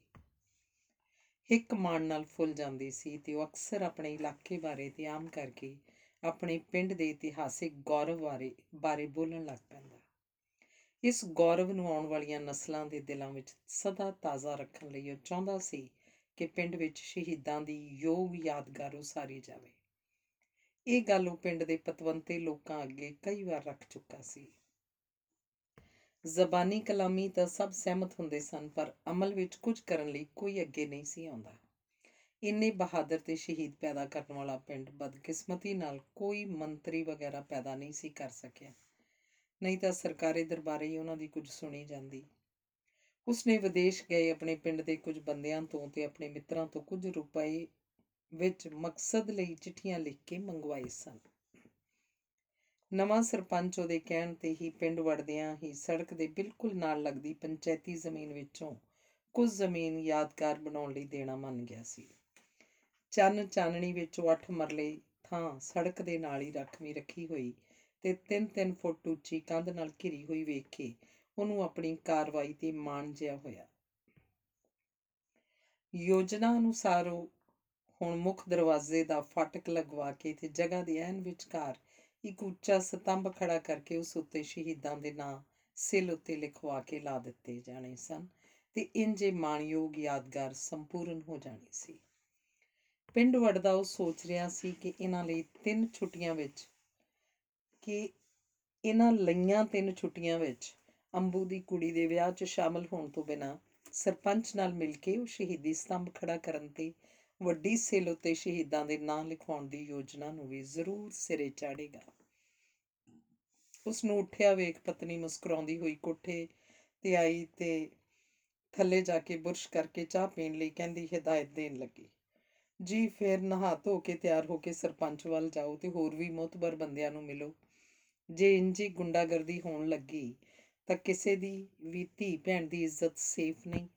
Speaker 1: ਹਿੱਕ ਮਾਣ ਨਾਲ ਫੁੱਲ ਜਾਂਦੀ ਸੀ ਤੇ ਉਹ ਅਕਸਰ ਆਪਣੇ ਇਲਾਕੇ ਬਾਰੇ ਤੇ ਆਮ ਕਰਕੇ ਆਪਣੇ ਪਿੰਡ ਦੇ ਇਤਿਹਾਸਿਕ ਗੌਰਵ ਬਾਰੇ ਬਾਰੇ ਬੋਲਣ ਲੱਗ ਪੈਂਦਾ। ਇਸ ਗੌਰਵ ਨੂੰ ਆਉਣ ਵਾਲੀਆਂ ਨਸਲਾਂ ਦੇ ਦਿਲਾਂ ਵਿੱਚ ਸਦਾ ਤਾਜ਼ਾ ਰੱਖਣ ਲਈ ਉਹ ਚਾਹੁੰਦਾ ਸੀ ਕਿ ਪਿੰਡ ਵਿੱਚ ਸ਼ਹੀਦਾਂ ਦੀ ਯੋਗ ਯਾਦਗਾਰ ਉਸਾਰੀ ਜਾਵੇ। ਇਹ ਗੱਲ ਉਹ ਪਿੰਡ ਦੇ ਪਤਵੰਤੇ ਲੋਕਾਂ ਅੱਗੇ ਕਈ ਵਾਰ ਰੱਖ ਚੁੱਕਾ ਸੀ। ਜ਼ਬਾਨੀ ਕਲਾਮੀ ਤਾਂ ਸਭ ਸਹਿਮਤ ਹੁੰਦੇ ਸਨ, ਪਰ ਅਮਲ ਵਿੱਚ ਕੁਝ ਕਰਨ ਲਈ ਕੋਈ ਅੱਗੇ ਨਹੀਂ ਸੀ ਆਉਂਦਾ। ਇੰਨੇ ਬਹਾਦਰ ਤੇ ਸ਼ਹੀਦ ਪੈਦਾ ਕਰਨ ਵਾਲਾ ਪਿੰਡ ਬਦਕਿਸਮਤੀ ਨਾਲ ਕੋਈ ਮੰਤਰੀ ਵਗੈਰਾ ਪੈਦਾ ਨਹੀਂ ਸੀ ਕਰ ਸਕਿਆ। ਨਹੀਂ ਤਾਂ ਸਰਕਾਰੀ ਦਰਬਾਰੇ ਹੀ ਉਹਨਾਂ ਦੀ ਕੁਝ ਸੁਣੀ ਜਾਂਦੀ। ਉਸਨੇ ਵਿਦੇਸ਼ ਗਏ ਆਪਣੇ ਪਿੰਡ ਦੇ ਕੁਝ ਬੰਦਿਆਂ ਤੋਂ ਤੇ ਆਪਣੇ ਮਿੱਤਰਾਂ ਤੋਂ ਕੁਝ ਰੁਪਏ ਵਿੱਚ ਮਕਸਦ ਲਈ ਚਿੱਠੀਆਂ ਲਿਖ ਕੇ ਮੰਗਵਾਏ ਸਨ। ਨਵਾਂ ਸਰਪੰਚ ਉਹਦੇ ਕਹਿਣ ਤੇ ਹੀ ਪਿੰਡ ਵੜਦਿਆਂ ਹੀ ਸੜਕ ਦੇ ਬਿਲਕੁਲ ਨਾਲ ਲੱਗਦੀ ਪੰਚਾਇਤੀ ਜ਼ਮੀਨ ਵਿੱਚੋਂ ਕੁਝ ਜ਼ਮੀਨ ਯਾਦਗਾਰ ਬਣਾਉਣ ਲਈ ਦੇਣਾ ਮੰਨ ਗਿਆ ਸੀ। ਚੰਨ ਚਾਨਣੀ ਵਿੱਚੋਂ 8 ਮਰਲੇ ਥਾਂ ਸੜਕ ਦੇ ਨਾਲ ਹੀ ਰੱਖਵੀਂ ਰੱਖੀ ਹੋਈ ਤੇ 3-3 ਫੁੱਟ ਉੱਚੀ ਕੰਧ ਨਾਲ ਘਿਰੀ ਹੋਈ ਵੇਖ ਕੇ ਉਹਨੂੰ ਆਪਣੀ ਕਾਰਵਾਈ ਤੇ ਮਾਣ ਜਿਹਾ ਹੋਇਆ। ਯੋਜਨਾ ਅਨੁਸਾਰ ਉਹ ਹੁਣ ਮੁੱਖ ਦਰਵਾਜ਼ੇ ਦਾ ਫਾਟਕ ਲਗਵਾ ਕੇ ਤੇ ਜਗ੍ਹਾ ਦੇ ਐਨ ਵਿਚਕਾਰ ਇੱਕ ਉੱਚਾ ਸਤੰਭ ਖੜਾ ਕਰਕੇ ਉਸ ਉੱਤੇ ਸ਼ਹੀਦਾਂ ਦੇ ਨਾਂ, ਸਿਲ ਉੱਤੇ ਲਿਖਵਾ ਕੇ ਲਾ ਦਿੱਤੇ ਜਾਣੇ ਸਨ ਤੇ ਇੰਜੇ ਮਾਣਯੋਗ ਯਾਦਗਾਰ ਸੰਪੂਰਨ ਹੋ ਜਾਣੀ ਸੀ। ਪਿੰਡ ਵੜਦਾ ਉਹ ਸੋਚ ਰਿਹਾ ਸੀ ਕਿ ਇਹਨਾਂ ਲਈ ਤਿੰਨ ਛੁੱਟੀਆਂ ਵਿੱਚ, ਕਿ ਇਹਨਾਂ ਲਈਆਂ ਤਿੰਨ ਛੁੱਟੀਆਂ ਵਿੱਚ ਅੰਬੂ ਦੀ ਕੁੜੀ ਦੇ ਵਿਆਹ 'ਚ ਸ਼ਾਮਲ ਹੋਣ ਤੋਂ ਬਿਨਾਂ ਸਰਪੰਚ ਨਾਲ ਮਿਲ ਕੇ ਉਹ ਸ਼ਹੀਦੀ ਸਤੰਭ ਖੜਾ ਕਰਨ ਤੇ ਵੱਡੀ ਸੇਲ ਉੱਤੇ ਸ਼ਹੀਦਾਂ ਦੇ ਨਾਂ ਲਿਖਵਾਉਣ ਦੀ ਯੋਜਨਾ ਨੂੰ ਵੀ ਜ਼ਰੂਰ ਸਿਰੇ ਚਾੜੇਗਾ। ਉਸ ਨੂੰ ਉੱਠਿਆ ਵੇਖ ਪਤਨੀ ਮੁਸਕਰਾਉਂਦੀ ਹੋਈ ਕੋਠੇ ਤੇ ਆਈ ਤੇ ਥੱਲੇ ਜਾ ਕੇ ਬੁਰਸ਼ ਕਰਕੇ ਚਾਹ ਪੀਣ ਲਈ ਕਹਿੰਦੀ ਹਦਾਇਤ ਦੇਣ ਲੱਗੀ। ਜੀ, ਫਿਰ ਨਹਾ ਧੋ ਕੇ ਤਿਆਰ ਹੋ ਕੇ ਸਰਪੰਚ ਵੱਲ ਜਾਓ ਤੇ ਹੋਰ ਵੀ ਮੋਤਬਰ ਬੰਦਿਆਂ ਨੂੰ ਮਿਲੋ। ਜੇ ਇੰਜੀ ਗੁੰਡਾਗਰਦੀ ਹੋਣ ਲੱਗੀ ਤਾਂ ਕਿਸੇ ਦੀ ਵੀ ਧੀ ਭੈਣ ਦੀ ਇੱਜ਼ਤ ਸੇਫ ਨਹੀਂ।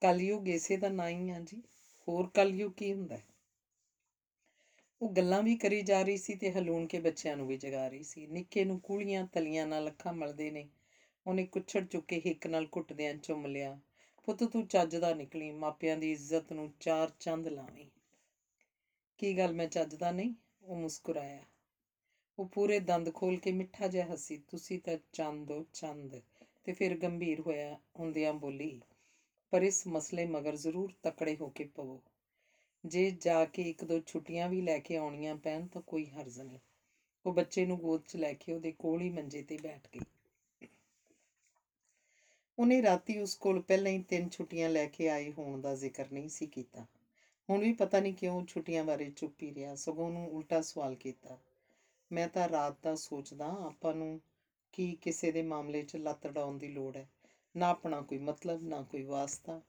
Speaker 1: ਕਲਯੁਗ ਇਸੇ ਦਾ ਨਾਂ ਹੀ ਆ ਜੀ। ਹੋਰ ਕਲਯੁਗ ਕੀ ਹੁੰਦਾ? ਹੈ? ਉਹ ਗੱਲਾਂ ਵੀ ਕਰੀ ਜਾ ਰਹੀ ਸੀ ਤੇ ਹਲੂਣ ਕੇ ਬੱਚਿਆਂ ਨੂੰ ਵੀ ਜਗਾ ਰਹੀ ਸੀ। ਨਿੱਕੇ ਨੂੰ ਕੂਲੀਆਂ ਤਲੀਆਂ ਨਾਲ ਅੱਖਾਂ ਮਲਦੇ ਨੇ। ਉਹਨੇ ਕੁੱਛੜ ਚੁੱਕ ਕੇ ਹਿੱਕ ਨਾਲ ਘੁੱਟਦਿਆਂ ਚੁੰਮ ਲਿਆ। ਪੁੱਤ, ਤੂੰ ਚੱਜ ਦਾ ਨਿਕਲੀ। ਮਾਪਿਆਂ ਦੀ ਇੱਜ਼ਤ ਨੂੰ ਚਾਰ ਚੰਦ ਲਾਵੀਂ। ਕੀ ਗੱਲ ਮੈਂ ਚੱਜ ਦਾ ਨਹੀਂ? ਉਹ ਮੁਸਕਰਾਇਆ। ਉਹ ਪੂਰੇ ਦੰਦ ਖੋਲ ਕੇ ਮਿੱਠਾ ਜਿਹਾ ਹੱਸੀ, ਤੁਸੀਂ ਤਾਂ ਚੰਦ ਹੋ, ਚੰਦ। ਤੇ ਫਿਰ ਗੰਭੀਰ ਹੋਇਆ ਹੁੰਦਿਆਂ ਬੋਲੀ, ਪਰ ਇਸ ਮਸਲੇ ਮਗਰ ਜ਼ਰੂਰ ਤਕੜੇ ਹੋ ਕੇ ਪਵੋ। ਜੇ ਜਾ ਕੇ ਇੱਕ ਦੋ ਛੁੱਟੀਆਂ ਵੀ ਲੈ ਕੇ ਆਉਣੀਆਂ ਪੈਣ ਤਾਂ ਕੋਈ ਹਰਜ਼ ਨਹੀਂ। ਉਹ ਬੱਚੇ ਨੂੰ ਗੋਦ 'ਚ ਲੈ ਕੇ ਉਹਦੇ ਕੋਲ ਹੀ ਮੰਜੇ ਤੇ ਬੈਠ ਗਈ। ਉਹਨੇ ਰਾਤੀ ਉਸ ਕੋਲ ਪਹਿਲਾਂ ਹੀ ਤਿੰਨ ਛੁੱਟੀਆਂ ਲੈ ਕੇ ਆਏ ਹੋਣ ਦਾ ਜ਼ਿਕਰ ਨਹੀਂ ਸੀ ਕੀਤਾ। ਹੁਣ ਵੀ ਪਤਾ ਨਹੀਂ ਕਿਉਂ ਛੁੱਟੀਆਂ ਬਾਰੇ ਚੁੱਪ ਹੀ ਰਿਹਾ। ਸਗੋਂ ਨੂੰ ਉਲਟਾ ਸਵਾਲ ਕੀਤਾ ਮੈਂ ਤਾਂ ਰਾਤ ਦਾ ਸੋਚਦਾ ਆਪਾਂ ਨੂੰ ਕੀ ਕਿਸੇ ਦੇ ਮਾਮਲੇ 'ਚ ਲੱਤ ਅਡਾਉਣ ਦੀ ਲੋੜ ਹੈ। ਨਾ ਆਪਣਾ ਕੋਈ ਮਤਲਬ, ਨਾ ਕੋਈ ਵਾਸਤਾ।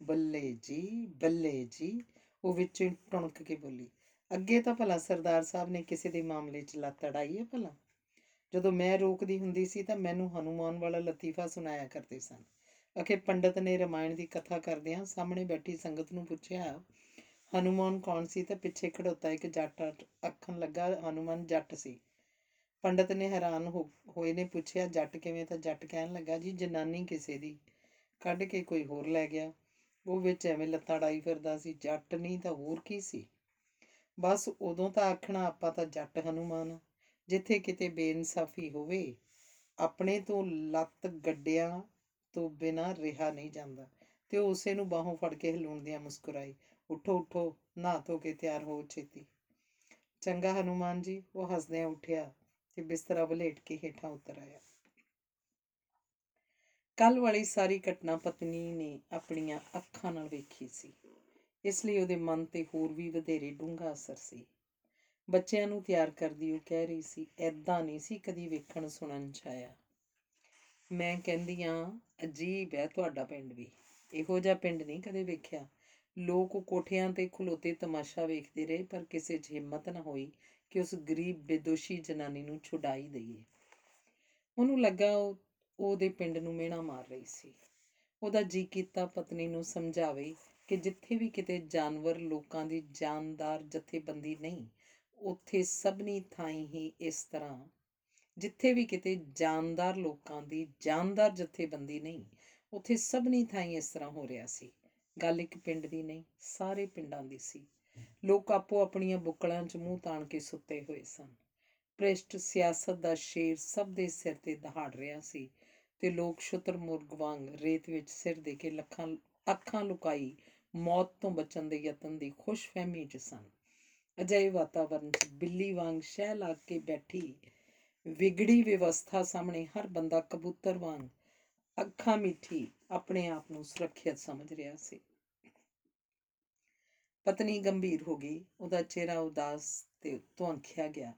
Speaker 1: ਬੱਲੇ ਜੀ ਬੱਲੇ ਜੀ। ਉਹ ਵਿੱਚੋਂ ਹੀ ਟੁਣਕ ਕੇ ਬੋਲੀ, ਅੱਗੇ ਤਾਂ ਭਲਾ ਸਰਦਾਰ ਸਾਹਿਬ ਨੇ ਕਿਸੇ ਦੇ ਮਾਮਲੇ 'ਚ ਲੱਤ ਅੜਾਈ ਹੈ ਭਲਾ? ਜਦੋਂ ਮੈਂ ਰੋਕਦੀ ਹੁੰਦੀ ਸੀ ਤਾਂ ਮੈਨੂੰ ਹਨੂਮਾਨ ਵਾਲਾ ਲਤੀਫਾ ਸੁਣਾਇਆ ਕਰਦੇ ਸਨ। ਅਖੇ ਪੰਡਤ ਨੇ ਰਮਾਇਣ ਦੀ ਕਥਾ ਕਰਦਿਆਂ ਸਾਹਮਣੇ ਬੈਠੀ ਸੰਗਤ ਨੂੰ ਪੁੱਛਿਆ ਹਨੂਮਾਨ ਕੌਣ ਸੀ? ਤਾਂ ਪਿੱਛੇ ਖੜੋਤਾ ਇੱਕ ਜੱਟ ਅੱਖਣ ਲੱਗਾ, ਹਨੂਮਾਨ ਜੱਟ ਸੀ। ਪੰਡਤ ਨੇ ਹੈਰਾਨ ਹੋ- ਹੋਏ ਨੇ ਪੁੱਛਿਆ, ਜੱਟ ਕਿਵੇਂ? ਤਾਂ ਜੱਟ ਕਹਿਣ ਲੱਗਾ, ਜੀ, ਜਨਾਨੀ ਕਿਸੇ ਦੀ। ਕੱਢ ਕੇ ਕੋਈ ਹੋਰ ਲੈ ਗਿਆ। ਉਹ ਵਿੱਚ ਐਵੇਂ ਲੱਤਾਂ ਡਾਈ ਫਿਰਦਾ ਸੀ। ਜੱਟ ਨਹੀਂ ਤਾਂ ਹੋਰ ਕੀ ਸੀ? ਬਸ ਉਦੋਂ ਤਾਂ ਆਖਣਾ, ਆਪਾਂ ਤਾਂ ਜੱਟ ਹਨੂਮਾਨ ਆ। ਜਿੱਥੇ ਕਿਤੇ ਬੇਇਨਸਾਫੀ ਹੋਵੇ, ਆਪਣੇ ਤੋਂ ਲੱਤ ਗੱਡਿਆਂ ਤੋਂ ਬਿਨਾਂ ਰਿਹਾ ਨਹੀਂ ਜਾਂਦਾ ਤੇ ਉਹ ਉਸੇ ਨੂੰ ਬਾਹੋਂ ਫੜ ਕੇ ਹਿਲਾਉਂਦਿਆਂ ਮੁਸਕਰਾਈ। ਉਠੋ ਉਠੋ, ਨਹਾ ਧੋ ਕੇ ਤਿਆਰ ਹੋ ਛੇਤੀ। ਚੰਗਾ ਹਨੂਮਾਨ ਜੀ, ਉਹ ਹੱਸਦਿਆਂ ਉੱਠਿਆ ਤੇ ਬਿਸਤਰਾ ਵਲੇਟ ਕੇ ਹੇਠਾਂ ਉਤਰ ਆਇਆ। ਕੱਲ ਵਾਲੀ ਸਾਰੀ ਘਟਨਾ ਪਤਨੀ ਨੇ ਆਪਣੀਆਂ ਅੱਖਾਂ ਨਾਲ ਵੇਖੀ ਸੀ। ਇਸ ਲਈ ਉਹਦੇ ਮਨ ਤੇ ਹੋਰ ਵੀ ਵਧੇਰੇ ਡੂੰਘਾ ਅਸਰ ਸੀ। ਬੱਚਿਆਂ ਨੂੰ ਤਿਆਰ ਕਰਦੀ ਉਹ ਕਹਿ ਰਹੀ ਸੀ ਐਦਾਂ ਨਹੀਂ ਸੀ ਕਦੀ ਵੇਖਣ ਸੁਣਨ ਚ ਆਇਆ। ਮੈਂ ਕਹਿੰਦੀ ਆ ਅਜੀਬ ਹੈ ਤੁਹਾਡਾ ਪਿੰਡ ਵੀ। ਇਹੋ ਜਿਹਾ ਪਿੰਡ ਨਹੀਂ ਕਦੇ ਵੇਖਿਆ। ਲੋਕ ਕੋਠਿਆਂ ਤੇ ਖਲੋਤੇ ਤਮਾਸ਼ਾ ਵੇਖਦੇ ਰਹੇ, ਪਰ ਕਿਸੇ 'ਚ ਹਿੰਮਤ ਨਾ ਹੋਈ ਕਿ ਉਸ ਗਰੀਬ ਬੇਦੋਸ਼ੀ ਜਨਾਨੀ ਨੂੰ ਛੁਡਾਈ ਦਈਏ। ਉਹਨੂੰ ਲੱਗਾ ਉਹ, ਉਹਦੇ ਪਿੰਡ ਨੂੰ ਮਿਹਣਾ ਮਾਰ ਰਹੀ ਸੀ। ਉਹਦਾ ਜੀ ਕੀਤਾ ਪਤਨੀ ਨੂੰ ਸਮਝਾਵੇ ਕਿ ਜਿੱਥੇ ਵੀ ਕਿਤੇ ਜਾਨਵਰ ਲੋਕਾਂ ਦੀ ਜਾਨਦਾਰ ਜਥੇਬੰਦੀ ਨਹੀਂ, ਉੱਥੇ ਸਭਨੀ ਥਾਈਂ ਹੀ ਇਸ ਤਰ੍ਹਾਂ, ਜਿੱਥੇ ਵੀ ਕਿਤੇ ਜਾਨਦਾਰ ਲੋਕਾਂ ਦੀ ਜਾਨਦਾਰ ਜਥੇਬੰਦੀ ਨਹੀਂ, ਉੱਥੇ ਸਭਨੀ ਥਾਈਂ ਇਸ ਤਰ੍ਹਾਂ ਹੋ ਰਿਹਾ ਸੀ। ਗੱਲ ਇੱਕ ਪਿੰਡ ਦੀ ਨਹੀਂ, ਸਾਰੇ ਪਿੰਡਾਂ ਦੀ ਸੀ। ਲੋਕ ਆਪੋ ਆਪਣੀਆਂ ਬੁੱਕਲਾਂ 'ਚ ਮੂੰਹ ਤਾਣ ਕੇ ਸੁੱਤੇ ਹੋਏ ਸਨ। ਭ੍ਰਿਸ਼ਟ ਸਿਆਸਤ ਦਾ ਸ਼ੇਰ ਸਭ ਦੇ ਸਿਰ ਤੇ ਦਹਾੜ ਰਿਹਾ ਸੀ ਤੇ ਲੋਕ ਸ਼ੁਤਰਮੁਰਗ ਵਾਂਗ ਰੇਤ ਵਿੱਚ ਸਿਰ ਦੇ ਕੇ ਲੱਖਾਂ, ਅੱਖਾਂ ਲੁਕਾਈ ਮੌਤ ਤੋਂ ਬਚਣ ਦੇ ਯਤਨ ਦੀ ਖੁਸ਼ਫਹਿਮੀ 'ਚ ਸਨ। ਅਜਿਹੇ ਵਾਤਾਵਰਣ 'ਚ ਬਿੱਲੀ ਵਾਂਗ ਸ਼ਹਿ ਲਾ ਕੇ ਬੈਠੀ ਵਿਗੜੀ ਵਿਵਸਥਾ ਸਾਹਮਣੇ ਹਰ ਬੰਦਾ ਕਬੂਤਰ ਵਾਂਗ ਅੱਖਾਂ ਮਿੱਠੀ ਆਪਣੇ ਆਪ ਨੂੰ ਸੁਰੱਖਿਅਤ ਸਮਝ ਰਿਹਾ ਸੀ। ਪਤਨੀ ਗੰਭੀਰ ਹੋ ਗਈ। ਉਹਦਾ ਚਿਹਰਾ ਉਦਾਸ ਤੇ ਧੁੰਖਿਆ ਗਿਆ।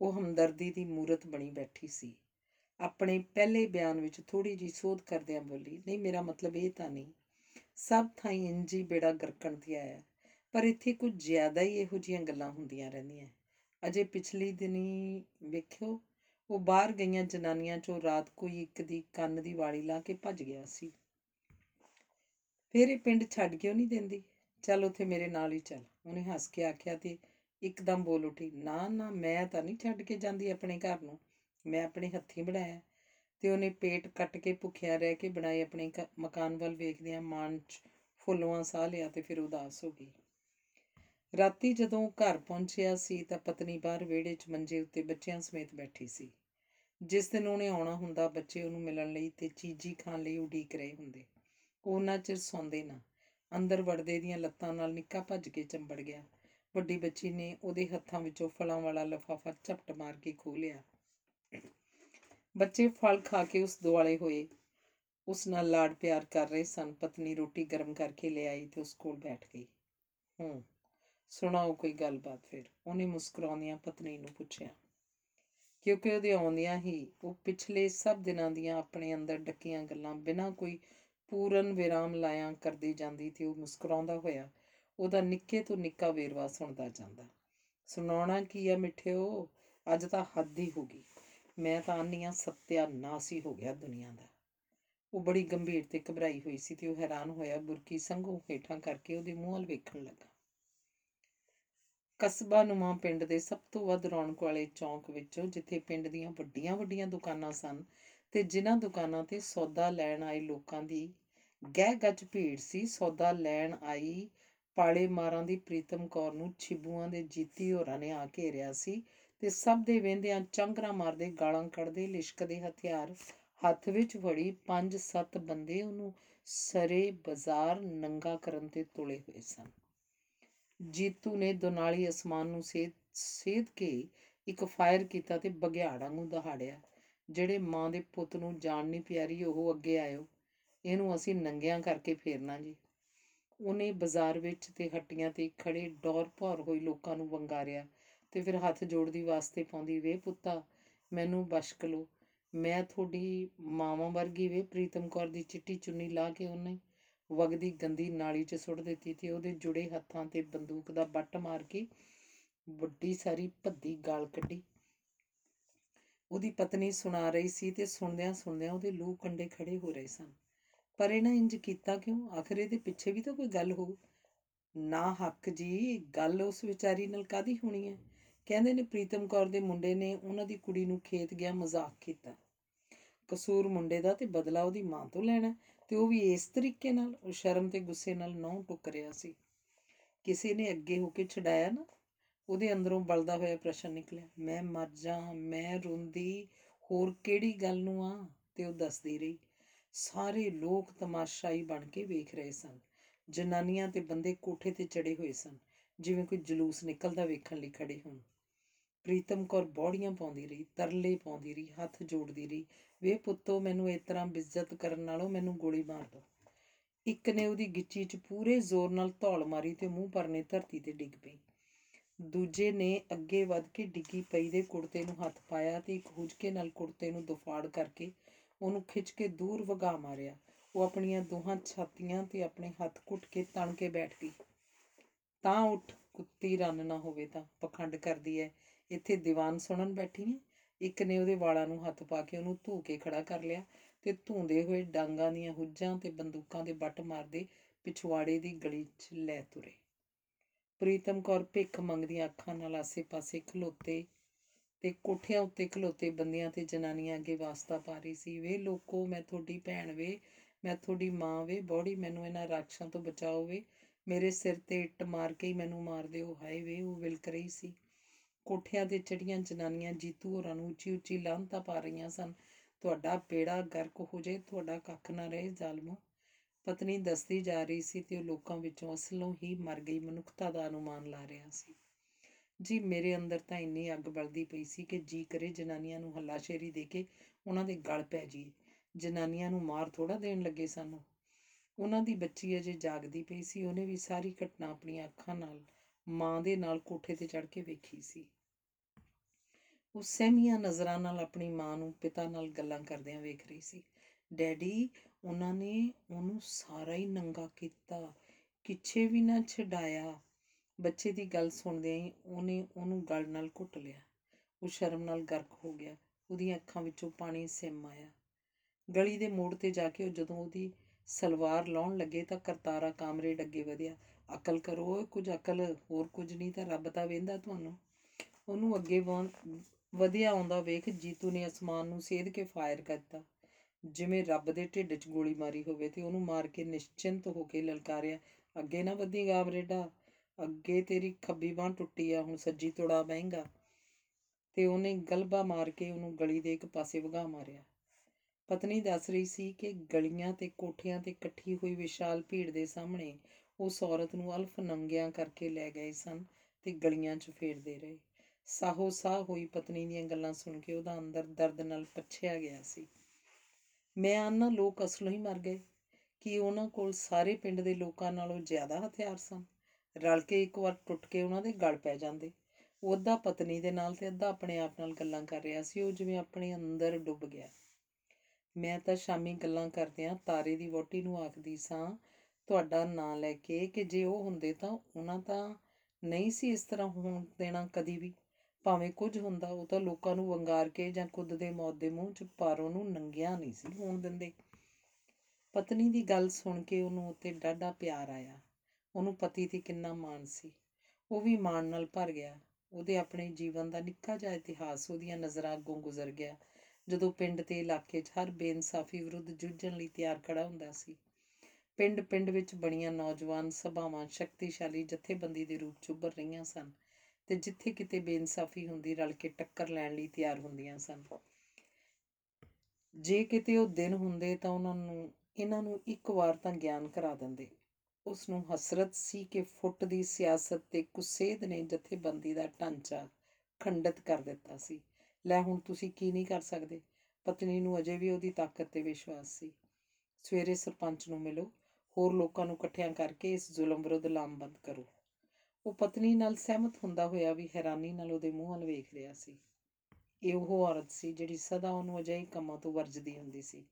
Speaker 1: ਉਹ ਹਮਦਰਦੀ ਦੀ ਮੂਰਤ ਬਣੀ ਬੈਠੀ ਸੀ। ਆਪਣੇ ਪਹਿਲੇ ਬਿਆਨ ਵਿੱਚ ਥੋੜੀ ਜੀ ਸੋਧ ਕਰਦਿਆਂ ਬੋਲੀ, ਨਹੀਂ, ਮੇਰਾ ਮਤਲਬ ਇਹ ਤਾਂ ਨਹੀਂ। ਸਭ ਥਾਈਂ ਇੰਜੀ ਬੇੜਾ ਗਰਕਣ ਤੇ ਆਇਆ ਪਰ ਇੱਥੇ ਕੁਝ ਜ਼ਿਆਦਾ ਹੀ ਇਹੋ ਜਿਹੀਆਂ ਗੱਲਾਂ ਹੁੰਦੀਆਂ ਰਹਿੰਦੀਆਂ। ਅਜੇ ਪਿਛਲੀ ਦਿਨੀ ਵੇਖਿਓ ਉਹ ਬਾਹਰ ਗਈਆਂ ਜਨਾਨੀਆਂ ਚੋਂ ਰਾਤ ਕੋਈ ਇੱਕ ਦੀ ਕੰਨ ਦੀ ਵਾਲੀ ਲਾ ਕੇ ਭੱਜ ਗਿਆ ਸੀ। ਫਿਰ ਇਹ ਪਿੰਡ ਛੱਡ ਕਿਉਂ ਨਹੀਂ ਦਿੰਦੀ? ਚੱਲ ਉੱਥੇ ਮੇਰੇ ਨਾਲ ਹੀ ਚੱਲ। ਉਹਨੇ ਹੱਸ ਕੇ ਆਖਿਆ ਤੇ ਇੱਕਦਮ ਬੋਲ ਉੱਠੀ, ਨਾ ਨਾ, ਮੈਂ ਤਾਂ ਨਹੀਂ ਛੱਡ ਕੇ ਜਾਂਦੀ ਆਪਣੇ ਘਰ ਨੂੰ। ਮੈਂ ਆਪਣੇ ਹੱਥੀਂ ਬਣਾਇਆ ਤੇ ਉਹਨੇ ਪੇਟ ਕੱਟ ਕੇ ਭੁੱਖਿਆ ਰਹਿ ਕੇ ਬਣਾਏ ਆਪਣੇ ਘ- ਮਕਾਨ ਵੱਲ ਵੇਖਦਿਆਂ ਮਾਨ 'ਚ ਫੁੱਲਵਾਂ ਸਾਹ ਲਿਆ ਤੇ ਫਿਰ ਉਦਾਸ ਹੋ ਗਈ। ਰਾਤੀ ਜਦੋਂ ਉਹ ਘਰ ਪਹੁੰਚਿਆ ਸੀ ਤਾਂ ਪਤਨੀ ਬਾਹਰ ਵਿਹੜੇ 'ਚ ਮੰਜੇ ਉੱਤੇ ਬੱਚਿਆਂ ਸਮੇਤ ਬੈਠੀ ਸੀ। ਜਿਸ ਦਿਨ ਉਹਨੇ ਆਉਣਾ ਹੁੰਦਾ ਬੱਚੇ ਉਹਨੂੰ ਮਿਲਣ ਲਈ ਤੇ ਚੀਜੀ ਖਾਣ ਲਈ ਉਡੀਕ ਰਹੇ ਹੁੰਦੇ। ਉਹ ਉਹਨਾਂ ਚਿਰ ਸੌਂਦੇ ਨਾ, ਅੰਦਰ ਵੜਦੇ ਦੀਆਂ ਲੱਤਾਂ ਨਾਲ ਨਿੱਕਾ ਭੱਜ ਕੇ ਚੰਬੜ ਗਿਆ। ਵੱਡੀ ਬੱਚੀ ਨੇ ਉਹਦੇ ਹੱਥਾਂ ਵਿੱਚੋਂ ਫਲਾਂ ਵਾਲਾ ਲਫਾਫਾ ਝਪਟ ਮਾਰ ਕੇ ਖੋਹ ਲਿਆ। ਬੱਚੇ ਫਲ ਖਾ ਕੇ ਉਸ ਦੁਆਲੇ ਹੋਏ। ਉਸ ਨਾਲ ਲਾਡ ਪਿਆਰ ਕਰ ਰਹੇ ਸਨ। ਪਤਨੀ ਰੋਟੀ ਗਰਮ ਕਰਕੇ ਲਿਆਈ ਤੇ ਉਸ ਕੋਲ ਬੈਠ ਗਈ। ਹੂੰ, ਸੁਣਾਓ ਕੋਈ ਗੱਲਬਾਤ ਫਿਰ? ਉਹਨੇ ਮੁਸਕਰਾਉਂਦਿਆਂ ਪਤਨੀ ਨੂੰ ਪੁੱਛਿਆ। ਕਿਉਂਕਿ ਉਹਦੇ ਆਉਂਦਿਆਂ ਹੀ ਉਹ ਪਿਛਲੇ ਸਭ ਦਿਨਾਂ ਦੀਆਂ ਆਪਣੇ ਅੰਦਰ ਡੱਕੀਆਂ ਗੱਲਾਂ ਬਿਨਾਂ ਕੋਈ ਪੂਰਨ ਵਿਰਾਮ ਲਾਇਆ ਕਰਦੀ ਜਾਂਦੀ ਤੇ ਉਹ ਮੁਸਕਰਾਉਂਦਾ ਹੋਇਆ ਉਹਦਾ ਨਿੱਕੇ ਤੋਂ ਨਿੱਕਾ ਵੇਰਵਾ ਸੁਣਦਾ ਜਾਂਦਾ। ਸੁਣਾਉਣਾ ਕੀ ਆ ਮਿੱਠਿਓ? ਅੱਜ ਤਾਂ ਹੱਦ ਹੀ ਹੋ ਗਈ। ਮੈਂ ਤਾਂ ਆਨੀਆਂ ਸਤਿਆਨਾਸ਼ ਹੀ ਹੋ ਗਿਆ ਦੁਨੀਆ ਦਾ। ਉਹ ਬੜੀ ਗੰਭੀਰ ਤੇ ਘਬਰਾਈ ਹੋਈ ਸੀ ਤੇ ਉਹ ਹੈਰਾਨ ਹੋਇਆ ਬੁਰਕੀ ਸੰਘੋਂ ਹੇਠਾਂ ਕਰਕੇ ਉਹਦੇ ਮੂੰਹ ਵੱਲ ਵੇਖਣ ਲੱਗਾ। ਕਸਬਾ ਨੁਮਾ ਪਿੰਡ ਦੇ ਸਭ ਤੋਂ ਵੱਧ ਰੌਣਕ ਵਾਲੇ ਚੌਂਕ ਵਿੱਚੋਂ, ਜਿੱਥੇ ਪਿੰਡ ਦੀਆਂ ਵੱਡੀਆਂ ਵੱਡੀਆਂ ਦੁਕਾਨਾਂ ਸਨ ਤੇ ਜਿਨ੍ਹਾਂ ਦੁਕਾਨਾਂ ਤੇ ਸੌਦਾ ਲੈਣ ਆਏ ਲੋਕਾਂ ਦੀ ਗਹਿ ਗੱਜ ਭੀੜ ਸੀ, ਸੌਦਾ ਲੈਣ ਆਈ ਪਾਲੇ ਮਾਰਾਂ ਦੀ ਪ੍ਰੀਤਮ ਕੌਰ ਨੂੰ ਛਿਬੂਆਂ ਦੇ ਜੀਤੀ ਹੋਰਾਂ ਨੇ ਆ ਘੇਰਿਆ ਸੀ ਤੇ ਸਭ ਦੇ ਵੇਂਦਿਆਂ ਚੰਗਰਾ ਮਾਰਦੇ ਗਾਲਾਂ ਕੱਢਦੇ, ਲਿਸ਼ਕਦੇ ਹਥਿਆਰ ਹੱਥ ਵਿੱਚ ਫੜੀ ਪੰਜ ਸੱਤ ਬੰਦੇ ਉਹਨੂੰ ਸਰੇ ਬਾਜ਼ਾਰ ਨੰਗਾ ਕਰਨ ਤੇ ਤੁਲੇ ਹੋਏ ਸਨ। ਜੀਤੂ ਨੇ ਦੁਨਾਲੀ ਅਸਮਾਨ ਨੂੰ ਸੇਧ ਸੇਧ ਕੇ ਇੱਕ ਫਾਇਰ ਕੀਤਾ ਤੇ ਬਗਿਆੜਾਂ ਨੂੰ ਦਹਾੜਿਆ। ਜਿਹੜੇ ਮਾਂ ਦੇ ਪੁੱਤ ਨੂੰ ਜਾਨ ਨਹੀਂ ਪਿਆਰੀ, ਉਹ ਅੱਗੇ ਆਇਓ। ਇਹਨੂੰ ਅਸੀਂ ਨੰਗਿਆਂ ਕਰਕੇ ਫੇਰਨਾ ਜੀ। ਉਹਨੇ ਬਾਜ਼ਾਰ ਵਿੱਚ ਤੇ ਹੱਟੀਆਂ ਤੇ ਖੜੇ ਡੌਰ ਭੌਰ ਹੋਏ ਲੋਕਾਂ ਨੂੰ ਵੰਗਾਰਿਆ ਤੇ ਫਿਰ ਹੱਥ ਜੋੜਦੀ ਵਾਸਤੇ ਪਾਉਂਦੀ, ਵੇ ਪੁੱਤਾ, ਮੈਨੂੰ ਬਸ਼ਕ ਲੋ ਮੈਂ ਤੁਹਾਡੀ ਮਾਵਾਂ ਵਰਗੀ ਵੇ, ਪ੍ਰੀਤਮ ਕੌਰ ਦੀ ਚਿੱਟੀ ਚੁੰਨੀ ਲਾ ਕੇ ਉਹਨੇ ਵਗਦੀ ਗੰਦੀ ਨਾਲੀ 'ਚ ਸੁੱਟ ਦਿੱਤੀ ਤੇ ਉਹਦੇ ਜੁੜੇ ਹੱਥਾਂ ਤੇ ਬੰਦੂਕ ਦਾ ਬੱਟ ਮਾਰ ਕੇ ਵੱਡੀ ਸਾਰੀ ਭੱਦੀ ਗਾਲ ਕੱਢੀ। ਉਹਦੀ ਪਤਨੀ ਸੁਣਾ ਰਹੀ ਸੀ ਤੇ ਸੁਣਦਿਆਂ ਸੁਣਦਿਆਂ ਉਹਦੇ ਲੂ ਕੰਡੇ ਖੜੇ ਹੋ ਰਹੇ ਸਨ। ਪਰ ਇਹਨਾਂ ਇੰਜ ਕੀਤਾ ਕਿਉਂ? ਆਖਰ ਇਹਦੇ ਪਿੱਛੇ ਵੀ ਤਾਂ ਕੋਈ ਗੱਲ ਹੋਊ ਨਾ ਹੱਕ ਜੀ, ਗੱਲ ਉਸ ਵਿਚਾਰੀ ਨਾਲ ਕਾਦੀ ਹੋਣੀ ਹੈ? ਕਹਿੰਦੇ ਨੇ ਪ੍ਰੀਤਮ ਕੌਰ ਦੇ ਮੁੰਡੇ ਨੇ ਉਹਨਾਂ ਦੀ ਕੁੜੀ ਨੂੰ ਖੇਤ ਗਿਆ ਮਜ਼ਾਕ ਕੀਤਾ। ਕਸੂਰ ਮੁੰਡੇ ਦਾ ਤੇ ਬਦਲਾ ਉਹਦੀ ਮਾਂ ਤੋਂ ਲੈਣਾ। ਤੇ ਉਹ ਵੀ ਇਸ ਤਰੀਕੇ ਨਾਲ, ਉਹ ਸ਼ਰਮ ਤੇ ਗੁੱਸੇ ਨਾਲ ਨਹੁੰ ਟੁੱਕ ਰਿਹਾ ਸੀ। ਕਿਸੇ ਨੇ ਅੱਗੇ ਹੋ ਕੇ ਛਡਾਇਆ ਨਾ, ਉਹਦੇ ਅੰਦਰੋਂ ਬਲਦਾ ਹੋਇਆ ਪ੍ਰਸ਼ਨ ਨਿਕਲਿਆ, ਮੈਂ ਮਰ ਜਾ, ਮੈਂ ਰੋਂਦੀ, ਹੋਰ ਕਿਹੜੀ ਗੱਲ ਨੂੰ ਆ? ਤੇ ਉਹ ਦੱਸਦੀ ਰਹੀ, ਸਾਰੇ ਲੋਕ ਤਮਾਸ਼ਾਈ ਬਣ ਕੇ ਵੇਖ ਰਹੇ ਸਨ। ਜਨਾਨੀਆਂ ਤੇ ਬੰਦੇ ਕੋਠੇ ਤੇ ਚੜੇ ਹੋਏ ਸਨ, ਜਿਵੇਂ ਕੋਈ ਜਲੂਸ ਨਿਕਲਦਾ ਵੇਖਣ ਲਈ ਖੜੇ ਹੋਣ। ਪ੍ਰੀਤਮ ਕੌਰ ਬੌੜੀਆਂ ਪਾਉਂਦੀ ਰਹੀ, ਤਰਲੇ ਪਾਉਂਦੀ ਰਹੀ, ਹੱਥ ਜੋੜਦੀ ਰਹੀ ਵੇ ਪੁੱਤੋ, ਮੈਨੂੰ ਇਸ ਤਰ੍ਹਾਂ ਬਿੱਜ਼ਤ ਕਰਨ ਨਾਲੋਂ ਮੈਨੂੰ ਗੋਲੀ ਮਾਰ ਦੋ ਇੱਕ ਨੇ ਉਹਦੀ ਗਿੱਚੀ 'ਚ ਪੂਰੇ ਜ਼ੋਰ ਨਾਲ ਧੌਲ ਮਾਰੀ ਤੇ ਮੂੰਹ ਪਰਨੇ ਧਰਤੀ ਤੇ ਡਿੱਗ ਪਈ। ਦੂਜੇ ਨੇ ਅੱਗੇ ਵੱਧ ਕੇ ਡਿੱਗੀ ਪਈ ਦੇ ਕੁੜਤੇ ਨੂੰ ਹੱਥ ਪਾਇਆ ਤੇ ਇੱਕ ਹੁਜਕੇ ਨਾਲ ਕੁੜਤੇ ਨੂੰ ਦੁਫਾੜ ਕਰਕੇ ਉਹਨੂੰ ਖਿੱਚ ਕੇ ਦੂਰ ਵਗਾ ਮਾਰਿਆ। ਉਹ ਆਪਣੀਆਂ ਦੋਹਾਂ ਛਾਤੀਆਂ ਤੇ ਆਪਣੇ ਹੱਥ ਘੁੱਟ ਕੇ ਤਣ ਕੇ ਬੈਠ ਗਈ। ਤਾਂ ਉੱਠ, ਕੁੱਤੀ ਰੰਨ ਨਾ ਹੋਵੇ ਤਾਂ, ਪਖੰਡ ਕਰਦੀ ਐ। ਇੱਥੇ ਦੀਵਾਨ ਸੁਣਨ ਬੈਠੀ ਹੈ ਇੱਕ ਨੇ ਉਹਦੇ ਵਾਲਾਂ ਨੂੰ ਹੱਥ ਪਾ ਕੇ ਉਹਨੂੰ ਧੂ ਕੇ ਖੜਾ ਕਰ ਲਿਆ ਤੇ ਧੂੰਦੇ ਹੋਏ ਡਾਂਗਾਂ ਦੀਆਂ ਹੁੱਜਾਂ ਤੇ ਬੰਦੂਕਾਂ ਦੇ ਬੱਟ ਮਾਰਦੇ ਪਿਛਵਾੜੇ ਦੀ ਗਲੀ 'ਚ ਲੈ ਤੁਰੇ। ਪ੍ਰੀਤਮ ਕੌਰ ਭਿੱਖ ਮੰਗਦੀਆਂ ਅੱਖਾਂ ਨਾਲ ਆਸੇ-ਪਾਸੇ ਖਲੋਤੇ ਤੇ ਕੋਠਿਆਂ ਉੱਤੇ ਖਲੋਤੇ ਬੰਦਿਆਂ ਤੇ ਜਨਾਨੀਆਂ ਅੱਗੇ ਵਾਸਤਾ ਪਾ ਰਹੀ ਸੀ, ਵੇ ਲੋਕੋ, ਮੈਂ ਤੁਹਾਡੀ ਭੈਣ ਵੇ, ਮੈਂ ਤੁਹਾਡੀ ਮਾਂ ਵੇ, ਬੋੜੀ, ਮੈਨੂੰ ਇਹਨਾਂ ਰਾਖਸ਼ਾਂ ਤੋਂ ਬਚਾਓ ਵੇ, ਮੇਰੇ ਸਿਰ ਤੇ ਇੱਟ ਮਾਰ ਕੇ ਹੀ ਮੈਨੂੰ ਮਾਰ ਦਿਓ, ਹਾਏ ਵੇ, ਉਹ ਵਿਲਕ ਰਹੀ ਸੀ। ਕੋਠਿਆਂ ਤੇ ਚੜੀਆਂ ਜਨਾਨੀਆਂ ਜੀਤੂ ਹੋਰਾਂ ਨੂੰ ਉੱਚੀ ਉੱਚੀ ਲਾਹਨਤਾਂ ਪਾ ਰਹੀਆਂ ਸਨ। ਤੁਹਾਡਾ ਬੇੜਾ ਗਰਕ ਹੋ ਜੇ ਤੁਹਾਡਾ ਕੱਖ ਨਾ ਰਹੇ ਜ਼ਾਲਮੋ। ਪਤਨੀ ਦੱਸਦੀ ਜਾ ਰਹੀ ਸੀ ਤੇ ਉਹ ਲੋਕਾਂ ਵਿੱਚੋਂ ਅਸਲੋਂ ਹੀ ਮਰ ਗਈ, ਮਨੁੱਖਤਾ ਦਾ ਅਨੁਮਾਨ ਲਾ ਰਿਹਾ ਸੀ। ਜੀ, ਮੇਰੇ ਅੰਦਰ ਤਾਂ ਇੰਨੀ ਅੱਗ ਬਲਦੀ ਪਈ ਸੀ ਕਿ ਜੀ ਕਰੇ ਜਨਾਨੀਆਂ ਨੂੰ ਹੱਲਾਸ਼ੇਰੀ ਦੇ ਕੇ ਉਹਨਾਂ ਦੇ ਗਲ ਪੈ ਜੀ ਜਨਾਨੀਆਂ ਨੂੰ ਮਾਰ ਥੋੜਾ ਦੇਣ ਲੱਗੇ ਸਾਨੂੰ। ਉਹਨਾਂ ਦੀ ਬੱਚੀ ਅਜੇ ਜਾਗਦੀ ਪਈ ਸੀ, ਉਹਨੇ ਵੀ ਸਾਰੀ ਘਟਨਾ ਆਪਣੀਆਂ ਅੱਖਾਂ ਨਾਲ, ਮਾਂ ਦੇ ਨਾਲ ਕੋਠੇ ਤੇ ਚੜ ਕੇ ਵੇਖੀ ਸੀ। ਉਹ ਸਹਿਮੀਆਂ ਨਜ਼ਰਾਂ ਨਾਲ ਆਪਣੀ ਮਾਂ ਨੂੰ ਪਿਤਾ ਨਾਲ ਗੱਲਾਂ ਕਰਦਿਆਂ ਵੇਖ ਰਹੀ ਸੀ। ਡੈਡੀ ਉਹਨਾਂ ਨੇ ਉਹਨੂੰ ਸਾਰਾ ਹੀ ਨੰਗਾ ਕੀਤਾ ਕਿਛੇ ਵੀ ਨਾ ਛਡਾਇਆ। ਬੱਚੇ ਦੀ ਗੱਲ ਸੁਣਦਿਆਂ ਹੀ ਉਹਨੇ ਉਹਨੂੰ ਗਲ ਨਾਲ ਘੁੱਟ ਲਿਆ। ਉਹ ਸ਼ਰਮ ਨਾਲ ਗਰਕ ਹੋ ਗਿਆ। ਉਹਦੀਆਂ ਅੱਖਾਂ ਵਿੱਚੋਂ ਪਾਣੀ ਸਿਮ ਆਇਆ। ਗਲੀ ਦੇ ਮੋੜ ਤੇ ਜਾ ਕੇ ਉਹ ਜਦੋਂ ਉਹਦੀ ਸਲਵਾਰ ਲਾਉਣ ਲੱਗੇ ਤਾਂ ਕਰਤਾਰਾ ਕਾਮਰੇਡ ਅੱਗੇ ਵਧਿਆ। ਅਕਲ ਕਰੋ ਓਏ, ਕੁਝ ਅਕਲ ਹੋਰ ਕੁਝ ਨਹੀਂ ਤਾਂ ਰੱਬ ਤਾਂ ਵੇਂਦਾ ਤੁਹਾਨੂੰ। ਉਹਨੂੰ ਅੱਗੇ ਵਾਂ- ਵਧਿਆ ਆਉਂਦਾ ਵੇਖ, ਜੀਤੂ ਨੇ ਅਸਮਾਨ ਨੂੰ ਸੇਧ ਕੇ ਫਾਇਰ ਕਰਤਾ। ਜਿਵੇਂ ਰੱਬ ਦੇ ਢਿੱਡ 'ਚ ਗੋਲੀ ਮਾਰੀ ਹੋਵੇ ਤੇ ਉਹਨੂੰ ਮਾਰ ਕੇ ਨਿਸ਼ਚਿੰਤ ਹੋ ਕੇ ਲਲਕਾਰਿਆ, ਅੱਗੇ ਨਾ ਵਧੀ ਗਾਬਰੇਡਾ ਅੱਗੇ ਤੇਰੀ ਖੱਬੀ ਬਾਹ ਟੁੱਟੀ ਆ, ਹੁਣ ਸੱਜੀ ਤੋੜਾ ਬਹਿੰਗਾ ਤੇ ਉਹਨੇ ਗਲਬਾ ਮਾਰ ਕੇ ਉਹਨੂੰ ਗਲੀ ਦੇ ਇੱਕ ਪਾਸੇ ਵਗਾ ਮਾਰਿਆ। ਪਤਨੀ ਦੱਸ ਰਹੀ ਸੀ ਕਿ ਗਲੀਆਂ ਤੇ ਕੋਠਿਆਂ ਤੇ ਇਕੱਠੀ ਹੋਈ ਵਿਸ਼ਾਲ ਭੀੜ ਦੇ ਸਾਹਮਣੇ ਉਸ ਔਰਤ ਨੂੰ ਅਲਫ ਨੰਗਿਆਂ ਕਰਕੇ ਲੈ ਗਏ ਸਨ ਤੇ ਗਲੀਆਂ 'ਚ ਫੇਰਦੇ ਰਹੇ। ਸਾਹੋ ਸਾਹ ਹੋਈ ਪਤਨੀ ਦੀਆਂ ਗੱਲਾਂ ਸੁਣ ਕੇ ਉਹਦਾ ਅੰਦਰ ਦਰਦ ਨਾਲ ਪੱਛਿਆ ਗਿਆ ਸੀ। ਮੈਂ ਆਨਾ ਲੋਕ ਅਸਲੋਂ ਹੀ ਮਰ ਗਏ। ਕਿ ਉਹਨਾਂ ਕੋਲ ਸਾਰੇ ਪਿੰਡ ਦੇ ਲੋਕਾਂ ਨਾਲੋਂ ਜ਼ਿਆਦਾ ਹਥਿਆਰ ਸਨ? ਰਲ ਕੇ ਇੱਕ ਵਾਰ ਟੁੱਟ ਕੇ ਉਹਨਾਂ ਦੇ ਗਲ ਪੈ ਜਾਂਦੇ। ਉਹ ਅੱਧਾ ਪਤਨੀ ਦੇ ਨਾਲ ਤੇ ਅੱਧਾ ਆਪਣੇ ਆਪ ਨਾਲ ਗੱਲਾਂ ਕਰ ਰਿਹਾ ਸੀ, ਉਹ ਜਿਵੇਂ ਆਪਣੇ ਅੰਦਰ ਡੁੱਬ ਗਿਆ। ਮੈਂ ਤਾਂ ਸ਼ਾਮੀ ਗੱਲਾਂ ਕਰਦਿਆਂ ਤਾਰੇ ਦੀ ਵੋਟੀ ਨੂੰ ਆਖਦੀ ਸਾਂ, ਤੁਹਾਡਾ ਨਾਂ ਲੈ ਕੇ ਕਿ ਜੇ ਉਹ ਹੁੰਦੇ ਤਾਂ ਉਹਨਾਂ ਤਾਂ ਨਹੀਂ ਸੀ ਇਸ ਤਰ੍ਹਾਂ ਹੋਣ ਦੇਣਾ ਕਦੀ ਵੀ। ਭਾਵੇਂ ਕੁਝ ਹੁੰਦਾ ਉਹ ਤਾਂ ਲੋਕਾਂ ਨੂੰ ਵੰਗਾਰ ਕੇ ਜਾਂ ਖੁਦ ਦੇ ਮੌਤ ਦੇ ਮੂੰਹ 'ਚ ਪਰ ਉਹਨੂੰ ਨੰਗਿਆ ਨਹੀਂ ਸੀ ਹੋਣ ਦਿੰਦੇ। ਪਤਨੀ ਦੀ ਗੱਲ ਸੁਣ ਕੇ ਉਹਨੂੰ ਉੱਤੇ ਡਾਢਾ ਪਿਆਰ ਆਇਆ। ਉਹਨੂੰ ਪਤੀ ਤੇ ਕਿੰਨਾ ਮਾਣ ਸੀ। ਉਹ ਵੀ ਮਾਣ ਨਾਲ ਭਰ ਗਿਆ। ਉਹਦੇ ਆਪਣੇ ਜੀਵਨ ਦਾ ਨਿੱਕਾ ਜਿਹਾ ਇਤਿਹਾਸ ਉਹਦੀਆਂ ਨਜ਼ਰਾਂ ਅੱਗੋਂ ਗੁਜ਼ਰ ਗਿਆ, ਜਦੋਂ ਪਿੰਡ ਤੇ ਇਲਾਕੇ 'ਚ ਹਰ ਬੇਇਨਸਾਫੀ ਵਿਰੁੱਧ ਜੂਝਣ ਲਈ ਤਿਆਰ ਖੜਾ ਹੁੰਦਾ ਸੀ। ਪਿੰਡ ਪਿੰਡ ਵਿੱਚ ਬਣੀਆਂ ਨੌਜਵਾਨ ਸਭਾਵਾਂ ਸ਼ਕਤੀਸ਼ਾਲੀ ਜਥੇਬੰਦੀ ਦੇ ਰੂਪ 'ਚ ਉੱਭਰ ਰਹੀਆਂ ਸਨ। ਤੇ ਜਿੱਥੇ ਕਿਤੇ ਬੇਇਨਸਾਫੀ ਹੁੰਦੀ, ਰਲ ਕੇ ਟੱਕਰ ਲੈਣ ਲਈ ਤਿਆਰ ਹੁੰਦੀਆਂ ਸਨ। ਜੇ ਕਿਤੇ ਉਹ ਦਿਨ ਹੁੰਦੇ ਤਾਂ ਉਹਨਾਂ ਨੂੰ, ਇਹਨਾਂ ਨੂੰ ਇੱਕ ਵਾਰ ਤਾਂ ਗਿਆਨ ਕਰਾ ਦਿੰਦੇ। ਉਸ ਨੂੰ ਹਸਰਤ ਸੀ ਕਿ ਫੁੱਟ ਦੀ ਸਿਆਸਤ ਤੇ ਕੁਸੇਦ ਨੇ ਜਥੇਬੰਦੀ ਦਾ ਢਾਂਚਾ ਖੰਡਿਤ ਕਰ ਦਿੱਤਾ ਸੀ। ਲੈ ਹੁਣ ਤੁਸੀਂ ਕੀ ਨਹੀਂ ਕਰ ਸਕਦੇ? ਪਤਨੀ ਨੂੰ ਅਜੇ ਵੀ ਉਹਦੀ ਤਾਕਤ ਤੇ ਵਿਸ਼ਵਾਸ ਸੀ। ਸਵੇਰੇ ਸਰਪੰਚ ਨੂੰ ਮਿਲੋ, ਹੋਰ ਲੋਕਾਂ ਨੂੰ ਇਕੱਠਿਆਂ ਕਰਕੇ ਇਸ ਜ਼ੁਲਮ ਵਿਰੁੱਧ ਲਾਮਬੰਦ ਕਰੋ। ਉਹ ਪਤਨੀ ਨਾਲ ਸਹਿਮਤ ਹੁੰਦਾ ਹੋਇਆ ਵੀ ਹੈਰਾਨੀ ਨਾਲ ਉਹਦੇ ਮੂੰਹ ਵੱਲ ਵੇਖ ਰਿਹਾ ਸੀ। ਇਹ ਉਹ ਔਰਤ ਸੀ ਜਿਹੜੀ ਸਦਾ ਉਹਨੂੰ ਅਜਿਹੇ ਕੰਮਾਂ ਤੋਂ ਵਰਜਦੀ ਹੁੰਦੀ ਸੀ।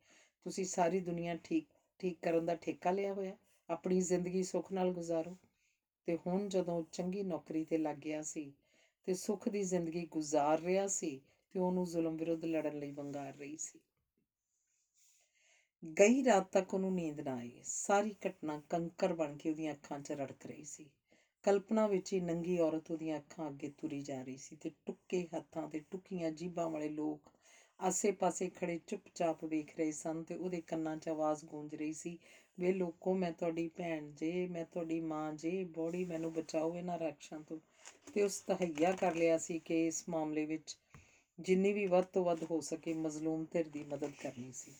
Speaker 1: ਤੁਸੀਂ ਸਾਰੀ ਦੁਨੀਆ ਠੀਕ ਠੀਕ ਕਰਨ ਦਾ ਠੇਕਾ ਲਿਆ ਹੋਇਆ, ਆਪਣੀ ਜ਼ਿੰਦਗੀ ਸੁੱਖ ਨਾਲ ਗੁਜ਼ਾਰੋ। ਤੇ ਹੁਣ ਜਦੋਂ ਚੰਗੀ ਨੌਕਰੀ ਤੇ ਲੱਗ ਗਿਆ ਸੀ ਤੇ ਸੁੱਖ ਦੀ ਜ਼ਿੰਦਗੀ ਗੁਜ਼ਾਰ ਰਿਹਾ ਸੀ ਤੇ ਉਹਨੂੰ ਜ਼ੁਲਮ ਵਿਰੁੱਧ ਲੜਨ ਲਈ ਵੰਗਾਰ ਰਹੀ ਸੀ। ਗਈ ਰਾਤ ਤੱਕ ਉਹਨੂੰ ਨੀਂਦ ਨਾ ਆਈ। ਸਾਰੀ ਘਟਨਾ ਕੰਕਰ ਬਣ ਕੇ ਉਹਦੀਆਂ ਅੱਖਾਂ 'ਚ ਰੜਕ ਰਹੀ ਸੀ। ਕਲਪਨਾ ਵਿੱਚ ਹੀ ਨੰਗੀ ਔਰਤ ਉਹਦੀਆਂ ਅੱਖਾਂ ਅੱਗੇ ਤੁਰੀ ਜਾ ਰਹੀ ਸੀ ਤੇ ਟੁੱਕੇ ਹੱਥਾਂ ਤੇ ਟੁੱਕੀਆਂ ਜੀਭਾਂ ਵਾਲੇ ਲੋਕ ਆਸੇ-ਪਾਸੇ ਖੜੇ ਚੁੱਪਚਾਪ ਵੇਖ ਰਹੇ ਸਨ ਤੇ ਉਹਦੇ ਕੰਨਾਂ 'ਚ ਆਵਾਜ਼ ਗੂੰਜ ਰਹੀ ਸੀ, ਵੇ ਲੋਕੋ, ਮੈਂ ਤੁਹਾਡੀ ਭੈਣ ਜੇ, ਮੈਂ ਤੁਹਾਡੀ ਮਾਂ ਜੇ, ਬੋੜੀ ਮੈਨੂੰ ਬਚਾਓ, ਇਹਨਾਂ ਰਾਖਸ਼ਾਂ ਤੋਂ। ਤੇ ਉਸ ਤਹਈਆ ਕਰ ਲਿਆ ਸੀ ਕਿ ਇਸ ਮਾਮਲੇ ਵਿੱਚ ਜਿੰਨੀ ਵੀ ਵੱਧ ਤੋਂ ਵੱਧ ਹੋ ਸਕੇ ਮਜ਼ਲੂਮ ਧਿਰ ਦੀ ਮਦਦ ਕਰਨੀ ਸੀ।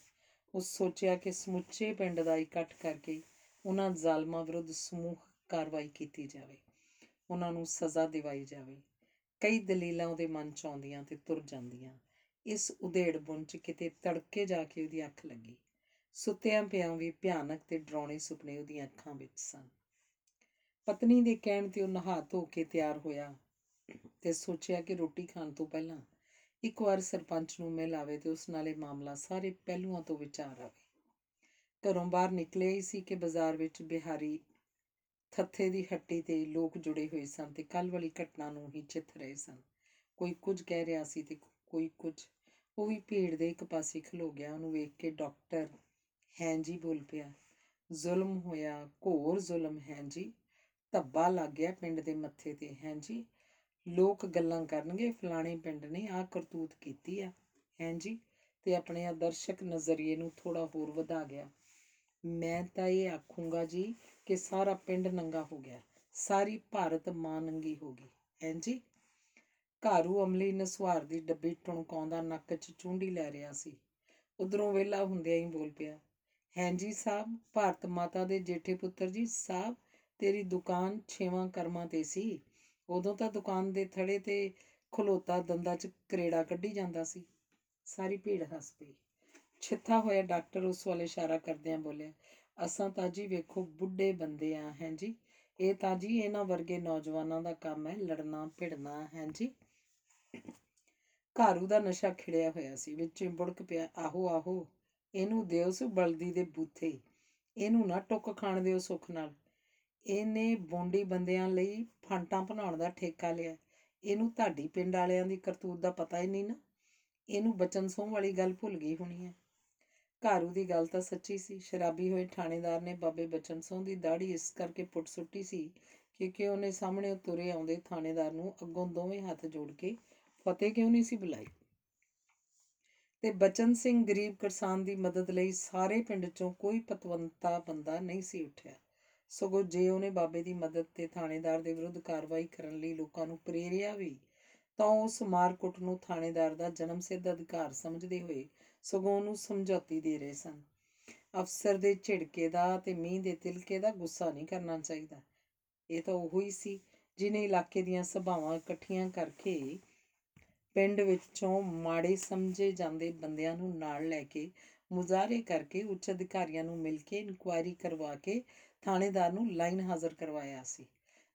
Speaker 1: ਉਸ ਸੋਚਿਆ ਕਿ ਸਮੁੱਚੇ ਪਿੰਡ ਦਾ ਇਕੱਠ ਕਰਕੇ ਉਹਨਾਂ ਜ਼ਾਲਮਾਂ ਵਿਰੁੱਧ ਸਮੂਹ ਕਾਰਵਾਈ ਕੀਤੀ ਜਾਵੇ। ਉਹਨਾਂ ਨੂੰ ਸਜ਼ਾ ਦਿਵਾਈ ਜਾਵੇ। ਕਈ ਦਲੀਲਾਂ ਉਹਦੇ ਮਨ 'ਚ ਆਉਂਦੀਆਂ ਤੇ ਤੁਰ ਜਾਂਦੀਆਂ। ਇਸ ਉਧੇੜ ਬੁਣ 'ਚ ਕਿਤੇ ਤੜਕੇ ਜਾ ਕੇ ਉਹਦੀ ਅੱਖ ਲੱਗੀ। ਸੁੱਤਿਆਂ ਪਿਆਂ ਵੀ ਭਿਆਨਕ ਤੇ ਡਰਾਉਣੇ ਸੁਪਨੇ ਉਹਦੀਆਂ ਅੱਖਾਂ ਵਿੱਚ ਸਨ। ਪਤਨੀ ਦੇ ਕਹਿਣ ਤੇ ਉਹ ਨਹਾ ਧੋ ਕੇ ਤਿਆਰ ਹੋਇਆ ਤੇ ਸੋਚਿਆ ਕਿ ਰੋਟੀ ਖਾਣ ਤੋਂ ਪਹਿਲਾਂ ਇੱਕ ਵਾਰ ਸਰਪੰਚ ਨੂੰ ਮਿਲ ਆਵੇ ਤੇ ਉਸ ਨਾਲੇ ਮਾਮਲਾ ਸਾਰੇ ਪਹਿਲੂਆਂ ਤੋਂ ਵਿਚਾਰ ਆਵੇ। ਘਰੋਂ ਬਾਹਰ ਨਿਕਲੇ ਹੀ ਸੀ ਕਿ ਬਾਜ਼ਾਰ ਵਿੱਚ ਬਿਹਾਰੀ ਥੱਥੇ ਦੀ ਹੱਟੀ ਤੇ ਲੋਕ ਜੁੜੇ ਹੋਏ ਸਨ ਤੇ ਕੱਲ ਵਾਲੀ ਘਟਨਾ ਨੂੰ ਹੀ ਚਿੱਥ ਰਹੇ ਸਨ। ਕੋਈ ਕੁਝ ਕਹਿ ਰਿਹਾ ਸੀ ਤੇ ਕੋਈ ਕੁਝ, ਉਹ ਵੀ ਭੀੜ ਦੇ ਇੱਕ ਪਾਸੇ ਖਲੋ ਗਿਆ। ਉਹਨੂੰ ਵੇਖ ਕੇ ਡਾਕਟਰ ਹੈਂ ਜੀ ਬੋਲ ਪਿਆ, ਜ਼ੁਲਮ ਹੋਇਆ, ਘੋਰ ਜ਼ੁਲਮ ਹੈ ਜੀ ਧੱਬਾ ਲੱਗ ਗਿਆ ਪਿੰਡ ਦੇ ਮੱਥੇ ਤੇ ਹੈ ਜੀ ਲੋਕ ਗੱਲਾਂ ਕਰਨਗੇ, ਫਲਾਣੇ ਪਿੰਡ ਨੇ ਆ ਕਰਤੂਤ ਕੀਤੀ ਆ ਹੈ ਜੀ ਤੇ ਆਪਣੇ ਆਦਰਸ਼ਕ ਨਜ਼ਰੀਏ ਨੂੰ ਥੋੜਾ ਹੋਰ ਵਧਾ ਗਿਆ। ਮੈਂ ਤਾਂ ਇਹ ਆਖੂੰਗਾ ਜੀ ਕਿ ਸਾਰਾ ਪਿੰਡ ਨੰਗਾ ਹੋ ਗਿਆ। ਸਾਰੀ ਭਾਰਤ ਮਾਂ ਨੰਗੀ ਹੋ ਗਈ। ਹੈਂਜੀ ਘਾਰੂ ਅਮਲੀ ਨਸਵਾਰ ਦੀ ਡੱਬੀ ਟੁਣਕਾਉਂਦਾ ਨੱਕ 'ਚ ਚੁੰਡੀ ਲੈ ਰਿਹਾ ਸੀ। ਉਧਰੋਂ ਵਿਹਲਾ ਹੁੰਦਿਆਂ ਹੀ ਬੋਲ ਪਿਆ ਹੈਂਜੀ ਸਾਹਿਬ, ਭਾਰਤ ਮਾਤਾ ਦੇ ਜੇਠੇ ਪੁੱਤਰ ਜੀ, ਸਾਹਿਬ, ਤੇਰੀ ਦੁਕਾਨ ਛੇਵਾਂ ਕਰਮਾਂ ਤੇ ਸੀ। ਉਦੋਂ ਤਾਂ ਦੁਕਾਨ ਦੇ ਥੜੇ ਤੇ ਖਲੋਤਾ ਦੰਦਾਂ 'ਚ ਕਰੇੜਾ ਕੱਢੀ ਜਾਂਦਾ ਸੀ। ਸਾਰੀ ਭੀੜ ਹੱਸ ਪਈ। ਛਿੱਥਾ ਹੋਇਆ ਡਾਕਟਰ ਉਸ ਵੱਲ ਇਸ਼ਾਰਾ ਕਰਦਿਆਂ ਬੋਲਿਆ ਅਸਾਂ ਤਾਂ ਜੀ ਵੇਖੋ ਬੁੱਢੇ ਬੰਦੇ ਆ, ਹੈਂ ਜੀ। ਇਹ ਤਾਂ ਜੀ ਇਹਨਾਂ ਵਰਗੇ ਨੌਜਵਾਨਾਂ ਦਾ ਕੰਮ ਹੈ, ਲੜਨਾ, ਭਿੜਨਾ, ਹੈਂ ਜੀ। ਘਾਰੂ ਦਾ ਨਸ਼ਾ ਖਿੜਿਆ ਹੋਇਆ ਸੀ, ਵਿੱਚ ਬੁੜਕ ਪਿਆ, ਆਹੋ ਆਹੋ, ਇਹਨੂੰ ਦਿਓ ਸੁ ਬਲਦੀ ਦੇ ਬੂਥੇ। ਇਹਨੂੰ ਨਾ ਟੁੱਕ ਖਾਣ ਦਿਓ ਸੁੱਖ ਨਾਲ। ਇਹਨੇ ਬੋਂਡੀ ਬੰਦਿਆਂ ਲਈ ਫਾਂਟਾਂ ਬਣਾਉਣ ਦਾ ਠੇਕਾ ਲਿਆ। ਇਹਨੂੰ ਤੁਹਾਡੀ ਪਿੰਡ ਵਾਲਿਆਂ ਦੀ ਕਰਤੂਤ ਦਾ ਪਤਾ ਹੀ ਨਹੀਂ ਨਾ। ਇਹਨੂੰ ਬਚਨ ਸੋਹ ਵਾਲੀ ਗੱਲ ਭੁੱਲ ਗਈ ਹੋਣੀ ਹੈ। ਘਾਰੂ ਦੀ ਗੱਲ ਤਾਂ ਸੱਚੀ ਸੀ। ਸ਼ਰਾਬੀ ਹੋਏ ਥਾਣੇਦਾਰ ਨੇ ਬਾਬੇ ਬਚਨ ਸਿੰਘ ਦੀ ਦਾੜੀ ਇਸ ਕਰਕੇ ਪੁੱਟ ਸੁੱਟੀ ਸੀ ਕਿਉਂਕਿ ਉਹਨੇ ਸਾਹਮਣੇ ਤੁਰੇ ਆਉਂਦੇ ਥਾਣੇਦਾਰ ਨੂੰ ਅੱਗੋਂ ਦੋਵੇਂ ਹੱਥ ਜੋੜ ਕੇ ਫਤਿਹ ਕਿਉਂ ਨਹੀਂ ਸੀ ਬੁਲਾਈ? ਤੇ ਬਚਨ ਸਿੰਘ ਗਰੀਬ ਕਿਸਾਨ ਦੀ ਮਦਦ ਲਈ ਸਾਰੇ ਪਿੰਡ ਚੋਂ ਕੋਈ ਪਤਵੰਤਾ ਬੰਦਾ ਨਹੀਂ ਸੀ ਉੱਠਿਆ। ਸਗੋਂ ਜੇ ਉਹਨੇ ਬਾਬੇ ਦੀ ਮਦਦ ਤੇ ਥਾਣੇਦਾਰ ਦੇ ਵਿਰੁੱਧ ਕਾਰਵਾਈ ਕਰਨ ਲਈ ਲੋਕਾਂ ਨੂੰ ਪ੍ਰੇਰਿਆ ਵੀ, ਤਾਂ ਉਸ ਮਾਰਕੁੱਟ ਨੂੰ ਥਾਣੇਦਾਰ ਦਾ ਜਨਮ ਸਿੱਧ ਅਧਿਕਾਰ ਸਮਝਦੇ ਹੋਏ ਸਗੋਂ ਉਹਨੂੰ ਸਮਝੌਤੀ ਦੇ ਰਹੇ ਸਨ। ਅਫਸਰ ਦੇ ਝਿੜਕੇ ਦਾ ਤੇ ਮੀਂਹ ਦੇ ਤਿਲਕੇ ਦਾ ਗੁੱਸਾ ਨਹੀਂ ਕਰਨਾ ਚਾਹੀਦਾ। ਇਹ ਤਾਂ ਉਹੋ ਹੀ ਸੀ ਜਿਨੇ ਇਲਾਕੇ ਦੀਆਂ ਸਭਾਵਾਂ ਇਕੱਠੀਆਂ ਕਰਕੇ ਪਿੰਡ ਵਿੱਚੋਂ ਮਾੜੇ ਸਮਝੇ ਜਾਂਦੇ ਬੰਦਿਆਂ ਨੂੰ ਨਾਲ ਲੈ ਕੇ ਮੁਜ਼ਾਹਰੇ ਕਰਕੇ ਉੱਚ ਅਧਿਕਾਰੀਆਂ ਨੂੰ ਮਿਲ ਕੇ ਇਨਕੁਆਇਰੀ ਕਰਵਾ ਕੇ ਥਾਣੇਦਾਰ ਨੂੰ ਲਾਈਨ ਹਾਜ਼ਰ ਕਰਵਾਇਆ ਸੀ।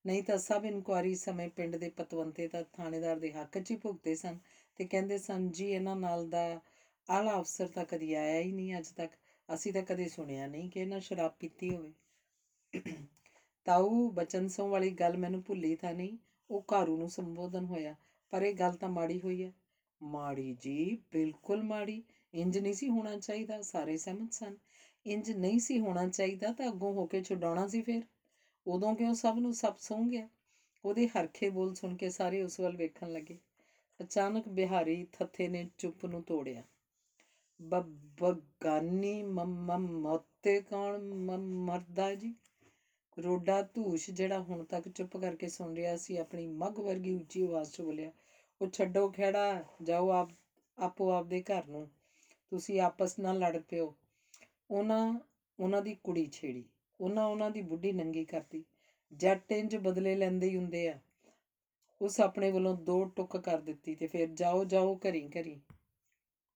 Speaker 1: ਨਹੀਂ ਤਾਂ ਸਭ ਇਨਕੁਆਇਰੀ ਸਮੇਂ ਪਿੰਡ ਦੇ ਪਤਵੰਤੇ ਤਾਂ ਥਾਣੇਦਾਰ ਦੇ ਹੱਕ 'ਚ ਹੀ ਭੁਗਤੇ ਸਨ ਤੇ ਕਹਿੰਦੇ ਸਨ, ਜੀ, ਇਹਨਾਂ ਨਾਲ ਦਾ ਆਲਾ ਅਫਸਰ ਤਾਂ ਕਦੀ ਆਇਆ ਹੀ ਨਹੀਂ ਅੱਜ ਤੱਕ। ਅਸੀਂ ਤਾਂ ਕਦੇ ਸੁਣਿਆ ਨਹੀਂ ਕਿ ਇਹਨਾਂ ਸ਼ਰਾਬ ਪੀਤੀ ਹੋਵੇ। ਤਾਊ ਬਚਨ ਸਿੰਘ ਵਾਲੀ ਗੱਲ ਮੈਨੂੰ ਭੁੱਲੀ ਤਾਂ ਨਹੀਂ। ਉਹ ਘਾਰੂ ਨੂੰ ਸੰਬੋਧਨ ਹੋਇਆ, ਪਰ ਇਹ ਗੱਲ ਤਾਂ ਮਾੜੀ ਹੋਈ ਹੈ। ਮਾੜੀ ਜੀ, ਬਿਲਕੁਲ ਮਾੜੀ। ਇੰਜ ਨਹੀਂ ਸੀ ਹੋਣਾ ਚਾਹੀਦਾ, ਸਾਰੇ ਸਹਿਮਤ ਸਨ। ਇੰਜ ਨਹੀਂ ਸੀ ਹੋਣਾ ਚਾਹੀਦਾ ਤਾਂ ਅੱਗੋਂ ਹੋ ਕੇ ਛੁਡਾਉਣਾ ਸੀ ਫਿਰ। ਉਦੋਂ ਕਿਉਂ ਸਭ ਨੂੰ ਸਭ ਸੌਂ ਗਿਆ? ਉਹਦੇ ਹਰਖੇ ਬੋਲ ਸੁਣ ਕੇ ਸਾਰੇ ਉਸ ਵੱਲ ਵੇਖਣ ਲੱਗੇ। ਅਚਾਨਕ ਬਿਹਾਰੀ ਥੱਥੇ ਨੇ ਚੁੱਪ ਨੂੰ ਤੋੜਿਆ। ਬਬਗਾਨੀ ਮੰਮ ਮੋਤੇ ਕੌਣ ਮ- ਮਰਦਾ ਜੀ? ਰੋਡਾ ਧੂਸ਼ ਜਿਹੜਾ ਹੁਣ ਤੱਕ ਚੁੱਪ ਕਰਕੇ ਸੁਣ ਰਿਹਾ ਸੀ, ਆਪਣੀ ਮੱਗ ਵਰਗੀ ਉੱਚੀ ਆਵਾਜ਼ 'ਚ ਬੋਲਿਆ, ਉਹ ਛੱਡੋ ਖੇੜਾ ਜਾਓ ਆਪ, ਆਪੋ ਆਪਦੇ ਘਰ ਨੂੰ। ਤੁਸੀਂ ਆਪਸ ਨਾਲ ਲੜ ਪਿਓ। ਉਹਨਾਂ ਉਹਨਾਂ ਦੀ ਕੁੜੀ ਛੇੜੀ। ਉਹਨਾਂ ਉਹਨਾਂ ਦੀ ਬੁੱਢੀ ਨੰਗੀ ਕਰਤੀ। ਜੱਟ ਇੰਜ ਬਦਲੇ ਲੈਂਦੇ ਹੀ ਹੁੰਦੇ ਆ। ਉਸ ਆਪਣੇ ਵੱਲੋਂ ਦੋ ਟੁੱਕ ਕਰ ਦਿੱਤੀ ਤੇ ਫਿਰ ਜਾਓ ਜਾਓ ਘਰੀ ਘਰੀ।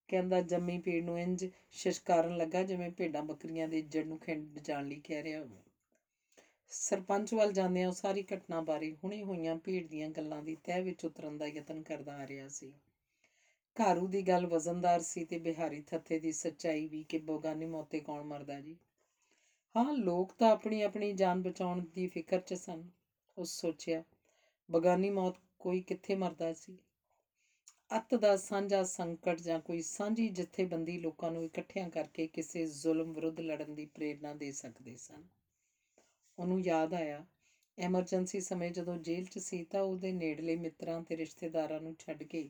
Speaker 1: ਕਹਿੰਦਾ ਜੰਮੀ ਪੀੜ ਨੂੰ ਇੰਜ ਸ਼ਸ਼ਕਾਰਨ ਲੱਗਾ ਜਿਵੇਂ ਭੇਡਾਂ ਬੱਕਰੀਆਂ ਦੇ ਇੱਜੜ ਨੂੰ ਖਿੰਡ ਜਾਣ ਲਈ ਕਹਿ ਰਿਹਾ ਹੋਵੇ। ਸਰਪੰਚ ਵੱਲ ਜਾਂਦਿਆਂ ਉਹ ਸਾਰੀ ਘਟਨਾ ਬਾਰੇ ਹੁਣੇ ਹੋਈਆਂ ਭੀੜ ਦੀਆਂ ਗੱਲਾਂ ਦੀ ਤਹਿ ਵਿੱਚ ਉਤਰਨ ਦਾ ਯਤਨ ਕਰਦਾ ਆ ਰਿਹਾ ਸੀ। ਘਾਰੂ ਦੀ ਗੱਲ ਵਜ਼ਨਦਾਰ ਸੀ ਤੇ ਬਿਹਾਰੀ ਥੱਥੇ ਦੀ ਸੱਚਾਈ ਵੀ ਕਿ ਬੋਗਾਨੀ ਮੌਤੇ ਕੌਣ ਮਰਦਾ ਜੀ। ਹਾਂ, ਲੋਕ ਤਾਂ ਆਪਣੀ ਆਪਣੀ ਜਾਨ ਬਚਾਉਣ ਦੀ ਫਿਕਰ 'ਚ ਸਨ। ਉਸ ਸੋਚਿਆ, ਬਗਾਨੀ ਮੌਤ ਕੋਈ ਕਿੱਥੇ ਮਰਦਾ ਸੀ? ਅੱਤ ਦਾ ਸਾਂਝਾ ਸੰਕਟ ਜਾਂ ਕੋਈ ਸਾਂਝੀ ਜਥੇਬੰਦੀ ਲੋਕਾਂ ਨੂੰ ਇਕੱਠਿਆਂ ਕਰਕੇ ਕਿਸੇ ਜ਼ੁਲਮ ਵਿਰੁੱਧ ਲੜਨ ਦੀ ਪ੍ਰੇਰਣਾ ਦੇ ਸਕਦੇ ਸਨ। ਉਹਨੂੰ ਯਾਦ ਆਇਆ, ਐਮਰਜੈਂਸੀ ਸਮੇਂ ਜਦੋਂ ਜੇਲ੍ਹ 'ਚ ਸੀ ਤਾਂ ਉਹਦੇ ਨੇੜਲੇ ਮਿੱਤਰਾਂ ਤੇ ਰਿਸ਼ਤੇਦਾਰਾਂ ਨੂੰ ਛੱਡ ਕੇ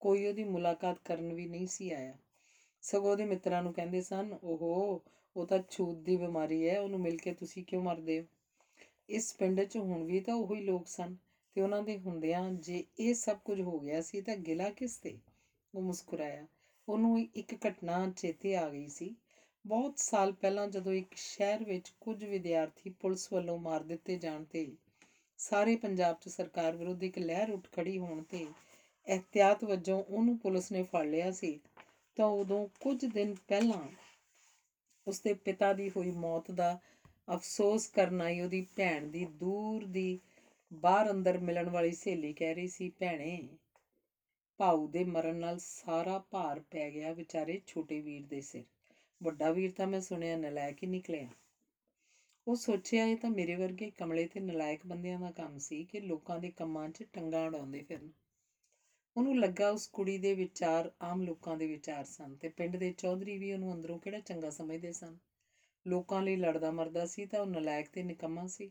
Speaker 1: ਕੋਈ ਉਹਦੀ ਮੁਲਾਕਾਤ ਕਰਨ ਵੀ ਨਹੀਂ ਸੀ ਆਇਆ। ਸਗੋਂ ਉਹਦੇ ਮਿੱਤਰਾਂ ਨੂੰ ਕਹਿੰਦੇ ਸਨ, ਓਹੋ, ਉਹ ਤਾਂ ਛੂਤ ਦੀ ਬਿਮਾਰੀ ਹੈ, ਉਹਨੂੰ ਮਿਲ ਕੇ ਤੁਸੀਂ ਕਿਉਂ ਮਰਦੇ ਹੋ? ਇਸ ਪਿੰਡ 'ਚ ਹੁਣ ਵੀ ਤਾਂ ਉਹੀ ਲੋਕ ਸਨ। ਤੇ ਉਹਨਾਂ ਦੇ ਹੁੰਦਿਆਂ ਜੇ ਇਹ ਸਭ ਕੁਝ ਹੋ ਗਿਆ ਸੀ ਤਾਂ ਗਿਲਾ ਕਿਸ ਤੇ? ਉਹ ਮੁਸਕਰਾਇਆ। ਉਹਨੂੰ ਇੱਕ ਘਟਨਾ ਚੇਤੇ ਆ ਗਈ ਸੀ। ਬਹੁਤ ਸਾਲ ਪਹਿਲਾਂ ਜਦੋਂ ਇੱਕ ਸ਼ਹਿਰ ਵਿੱਚ ਕੁਝ ਵਿਦਿਆਰਥੀ ਪੁਲਿਸ ਵੱਲੋਂ ਮਾਰ ਦਿੱਤੇ ਜਾਣ ਤੇ ਸਾਰੇ ਪੰਜਾਬ 'ਚ ਸਰਕਾਰ ਵਿਰੁੱਧ ਇੱਕ ਲਹਿਰ ਉੱਠ ਖੜੀ ਹੋਣ ਤੇ ਅਹਤਿਆਤ ਵਜੋਂ ਉਹਨੂੰ ਪੁਲਿਸ ਨੇ ਫੜ ਲਿਆ ਸੀ, ਤਾਂ ਉਦੋਂ ਕੁਝ ਦਿਨ ਪਹਿਲਾਂ ਉਸਦੇ ਪਿਤਾ ਦੀ ਹੋਈ ਮੌਤ ਦਾ ਅਫਸੋਸ ਕਰਨ ਆਈ ਉਹਦੀ ਭੈਣ ਦੀ ਦੂਰ ਦੀ ਬਾਹਰ ਅੰਦਰ ਮਿਲਣ ਵਾਲੀ ਸਹੇਲੀ ਕਹਿ ਰਹੀ ਸੀ, ਭੈਣੇ, ਭਾਊ ਦੇ ਮਰਨ ਨਾਲ ਸਾਰਾ ਭਾਰ ਪੈ ਗਿਆ ਵਿਚਾਰੇ ਛੋਟੇ ਵੀਰ ਦੇ ਸਿਰ। ਵੱਡਾ ਵੀਰ ਤਾਂ ਮੈਂ ਸੁਣਿਆ ਨਲਾਇਕ ਹੀ ਨਿਕਲਿਆ। ਉਹ ਸੋਚਿਆ, ਇਹ ਤਾਂ ਮੇਰੇ ਵਰਗੇ ਕਮਲੇ ਤੇ ਨਲਾਇਕ ਬੰਦਿਆਂ ਦਾ ਕੰਮ ਸੀ ਕਿ ਲੋਕਾਂ ਦੇ ਕੰਮਾਂ 'ਚ ਟੰਗਾਂ ਅੜਾਉਂਦੇ ਫਿਰਨ। ਉਹਨੂੰ ਲੱਗਾ ਉਸ ਕੁੜੀ ਦੇ ਵਿਚਾਰ ਆਮ ਲੋਕਾਂ ਦੇ ਵਿਚਾਰ ਸਨ ਤੇ ਪਿੰਡ ਦੇ ਚੌਧਰੀ ਵੀ ਉਹਨੂੰ ਅੰਦਰੋਂ ਕਿਹੜਾ ਚੰਗਾ ਸਮਝਦੇ ਸਨ। ਲੋਕਾਂ ਲਈ ਲੜਦਾ ਮਰਦਾ ਸੀ ਤਾਂ ਉਹ ਨਲਾਇਕ ਤੇ ਨਿਕੰਮਾ ਸੀ।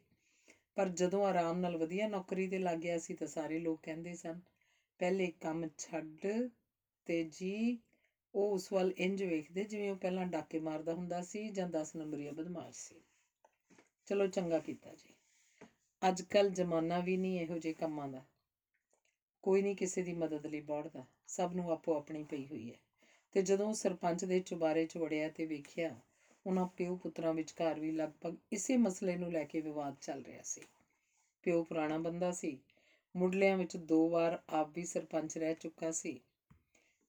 Speaker 1: ਪਰ ਜਦੋਂ ਆਰਾਮ ਨਾਲ ਵਧੀਆ ਨੌਕਰੀ ਤੇ ਲੱਗ ਗਿਆ ਸੀ ਤਾਂ ਸਾਰੇ ਲੋਕ ਕਹਿੰਦੇ ਸਨ, ਪਹਿਲੇ ਕੰਮ ਛੱਡ ਤੇ ਜੀ। ਉਹ ਉਸ ਵੱਲ ਇੰਜ ਵੇਖਦੇ ਜਿਵੇਂ ਉਹ ਪਹਿਲਾਂ ਡਾਕੇ ਮਾਰਦਾ ਹੁੰਦਾ ਸੀ ਜਾਂ 10 ਨੰਬਰੀਆ ਬਦਮਾਸ਼ ਸੀ। ਚਲੋ ਚੰਗਾ ਕੀਤਾ ਜੀ। ਅੱਜ ਕੱਲ ਜ਼ਮਾਨਾ ਵੀ ਨਹੀਂ ਇਹੋ ਜਿਹੇ ਕੰਮਾਂ ਦਾ। ਕੋਈ ਨਹੀਂ ਕਿਸੇ ਦੀ ਮਦਦ ਲਈ ਬੋੜਦਾ। ਸਭ ਨੂੰ ਆਪੋ ਆਪਣੀ ਪਈ ਹੋਈ ਹੈ। ਤੇ ਜਦੋਂ ਉਹ ਸਰਪੰਚ ਦੇ ਚੁਬਾਰੇ 'ਚ ਵੜਿਆ ਤੇ ਵੇਖਿਆ ਉਹਨਾਂ ਪਿਓ ਪੁੱਤਰਾਂ ਵਿਚਕਾਰ ਵੀ ਲਗਭਗ ਇਸੇ ਮਸਲੇ ਨੂੰ ਲੈ ਕੇ ਵਿਵਾਦ ਚੱਲ ਰਿਹਾ ਸੀ। ਪਿਓ ਪੁਰਾਣਾ ਬੰਦਾ ਸੀ। ਮੁੱਢਲਿਆਂ ਵਿੱਚ ਦੋ ਵਾਰ ਆਪ ਵੀ ਸਰਪੰਚ ਰਹਿ ਚੁੱਕਾ ਸੀ।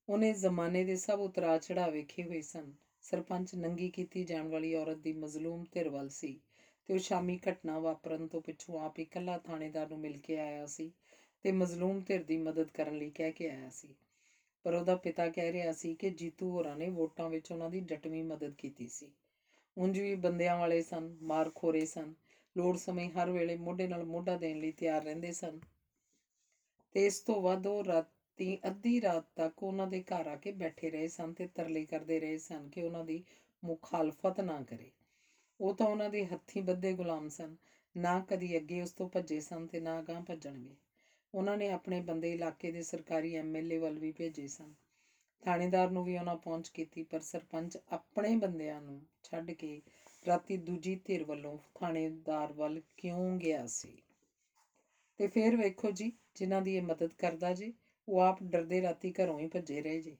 Speaker 1: ਉਹਨੇ ਜ਼ਮਾਨੇ ਦੇ ਸਭ ਉਤਰਾਅ ਚੜ੍ਹਾਅ ਵੇਖੇ ਹੋਏ ਸਨ। ਸਰਪੰਚ ਨੰਗੀ ਕੀਤੀ ਜਾਣ ਵਾਲੀ ਔਰਤ ਦੀ ਮਜ਼ਲੂਮ ਧਿਰ ਵੱਲ ਸੀ ਤੇ ਉਹ ਸ਼ਾਮੀ ਘਟਨਾ ਵਾਪਰਨ ਤੋਂ ਪਿੱਛੋਂ ਆਪ ਹੀ ਇਕੱਲਾ ਥਾਣੇਦਾਰ ਨੂੰ ਮਿਲ ਕੇ ਆਇਆ ਸੀ ਤੇ ਮਜ਼ਲੂਮ ਧਿਰ ਦੀ ਮਦਦ ਕਰਨ ਲਈ ਕਹਿ ਕੇ ਆਇਆ ਸੀ। ਪਰ ਉਹਦਾ ਪਿਤਾ ਕਹਿ ਰਿਹਾ ਸੀ ਕਿ ਜੀਤੂ ਹੋਰਾਂ ਨੇ ਵੋਟਾਂ ਵਿੱਚ ਉਹਨਾਂ ਦੀ ਡਟਵੀਂ ਮਦਦ ਕੀਤੀ ਸੀ। ਉਂਝ ਵੀ ਬੰਦਿਆਂ ਵਾਲੇ ਸਨ ਮਾਰ ਖੋਰੇ ਸਨ। ਲੋੜ ਸਮੇਂ ਹਰ ਵੇਲੇ ਮੋਢੇ ਨਾਲ ਮੋਢਾ ਦੇਣ ਲਈ ਤਿਆਰ ਰਹਿੰਦੇ ਸਨ। ਤੇ ਇਸ ਤੋਂ ਵੱਧ ਉਹ ਰਾਤੀ, ਅੱਧੀ ਰਾਤ ਤੱਕ ਉਹਨਾਂ ਦੇ ਘਰ ਆ ਕੇ ਬੈਠੇ ਰਹੇ ਸਨ ਤੇ ਤਰਲੇ ਕਰਦੇ ਰਹੇ ਸਨ ਕਿ ਉਹਨਾਂ ਦੀ ਮੁਖਾਲਫਤ ਨਾ ਕਰੇ। ਉਹ ਤਾਂ ਉਹਨਾਂ ਦੇ ਹੱਥੀਂ ਬੱਧੇ ਗੁਲਾਮ ਸਨ। ਨਾ ਕਦੀ ਅੱਗੇ ਉਸ ਤੋਂ ਭੱਜੇ ਸਨ ਤੇ ਨਾ ਅਗਾਂਹ ਭੱਜਣਗੇ। ਉਹਨਾਂ ਨੇ ਆਪਣੇ ਬੰਦੇ ਇਲਾਕੇ ਦੇ ਸਰਕਾਰੀ ਐਮਐਲਏ ਵੱਲ ਵੀ ਭੇਜੇ ਸਨ। ਥਾਣੇਦਾਰ ਨੂੰ ਵੀ ਉਹਨਾਂ ਪਹੁੰਚ ਕੀਤੀ, ਪਰ ਸਰਪੰਚ ਆਪਣੇ ਬੰਦਿਆਂ ਨੂੰ ਛੱਡ ਕੇ ਰਾਤੀ ਦੂਜੀ ਧਿਰ ਵੱਲੋਂ ਥਾਣੇਦਾਰ ਵੱਲ ਕਿਉਂ ਗਿਆ ਸੀ? ਤੇ ਫਿਰ ਵੇਖੋ ਜੀ, ਜਿਨ੍ਹਾਂ ਦੀ ਇਹ ਮਦਦ ਕਰਦਾ ਜੀ, ਉਹ ਆਪ ਡਰਦੇ ਰਾਤੀ ਘਰੋਂ ਹੀ ਭੱਜੇ ਰਹੇ ਜੀ।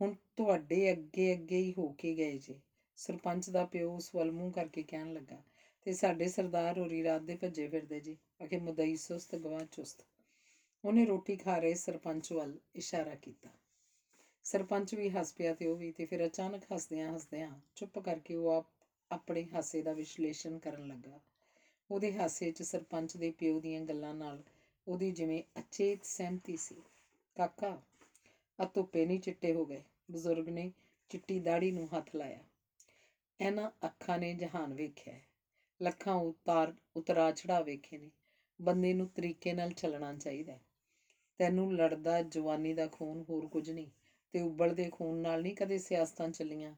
Speaker 1: ਹੁਣ ਤੁਹਾਡੇ ਅੱਗੇ ਅੱਗੇ ਹੀ ਹੋ ਕੇ ਗਏ ਜੀ। ਸਰਪੰਚ ਦਾ ਪਿਓ ਉਸ ਵੱਲ ਮੂੰਹ ਕਰਕੇ ਕਹਿਣ ਲੱਗਾ, ਤੇ ਸਾਡੇ ਸਰਦਾਰ ਹੋਰੀ ਰਾਤ ਦੇ ਭੱਜੇ ਫਿਰਦੇ ਜੀ। ਅਖੇ ਮੁਦਈ ਸੁਸਤ, ਗਵਾਹ ਚੁਸਤ। ਉਹਨੇ ਰੋਟੀ ਖਾ ਰਹੇ ਸਰਪੰਚ ਵੱਲ ਇਸ਼ਾਰਾ ਕੀਤਾ। ਸਰਪੰਚ ਵੀ ਹੱਸ ਪਿਆ ਤੇ ਉਹ ਵੀ ਤੇ ਫਿਰ ਅਚਾਨਕ ਹੱਸਦਿਆਂ ਹੱਸਦਿਆਂ ਚੁੱਪ ਕਰਕੇ ਉਹ ਆਪ ਆਪਣੇ ਹਾਸੇ ਦਾ ਵਿਸ਼ਲੇਸ਼ਣ ਕਰਨ ਲੱਗਾ। ਉਹਦੇ ਹਾਸੇ 'ਚ ਸਰਪੰਚ ਦੇ ਪਿਓ ਦੀਆਂ ਗੱਲਾਂ ਨਾਲ ਉਹਦੀ ਜਿਵੇਂ ਅਚੇਤ ਸਹਿਮਤੀ ਸੀ। ਕਾਕਾ ਆ ਧੁੱਪੇ ਨਹੀਂ ਚਿੱਟੇ ਹੋ ਗਏ। ਬਜ਼ੁਰਗ ਨੇ ਚਿੱਟੀ ਦਾੜੀ ਨੂੰ ਹੱਥ ਲਾਇਆ। ਇਹਨਾਂ ਅੱਖਾਂ ਨੇ ਜਹਾਨ ਵੇਖਿਆ। ਹੈ। ਲੱਖਾਂ ਉਤਾਰ, ਉਤਰਾ ਚੜਾ ਵੇਖੇ ਨੇ। ਬੰਦੇ ਨੂੰ ਤਰੀਕੇ ਨਾਲ ਚੱਲਣਾ ਚਾਹੀਦਾ ਹੈ। ਤੈਨੂੰ ਲੜਦਾ ਜਵਾਨੀ ਦਾ ਖੂਨ ਹੋਰ ਕੁਝ ਨਹੀਂ। ਤੇ ਉਬਲਦੇ ਖੂਨ ਨਾਲ ਨਹੀਂ ਕਦੇ ਸਿਆਸਤਾਂ ਚੱਲੀਆਂ।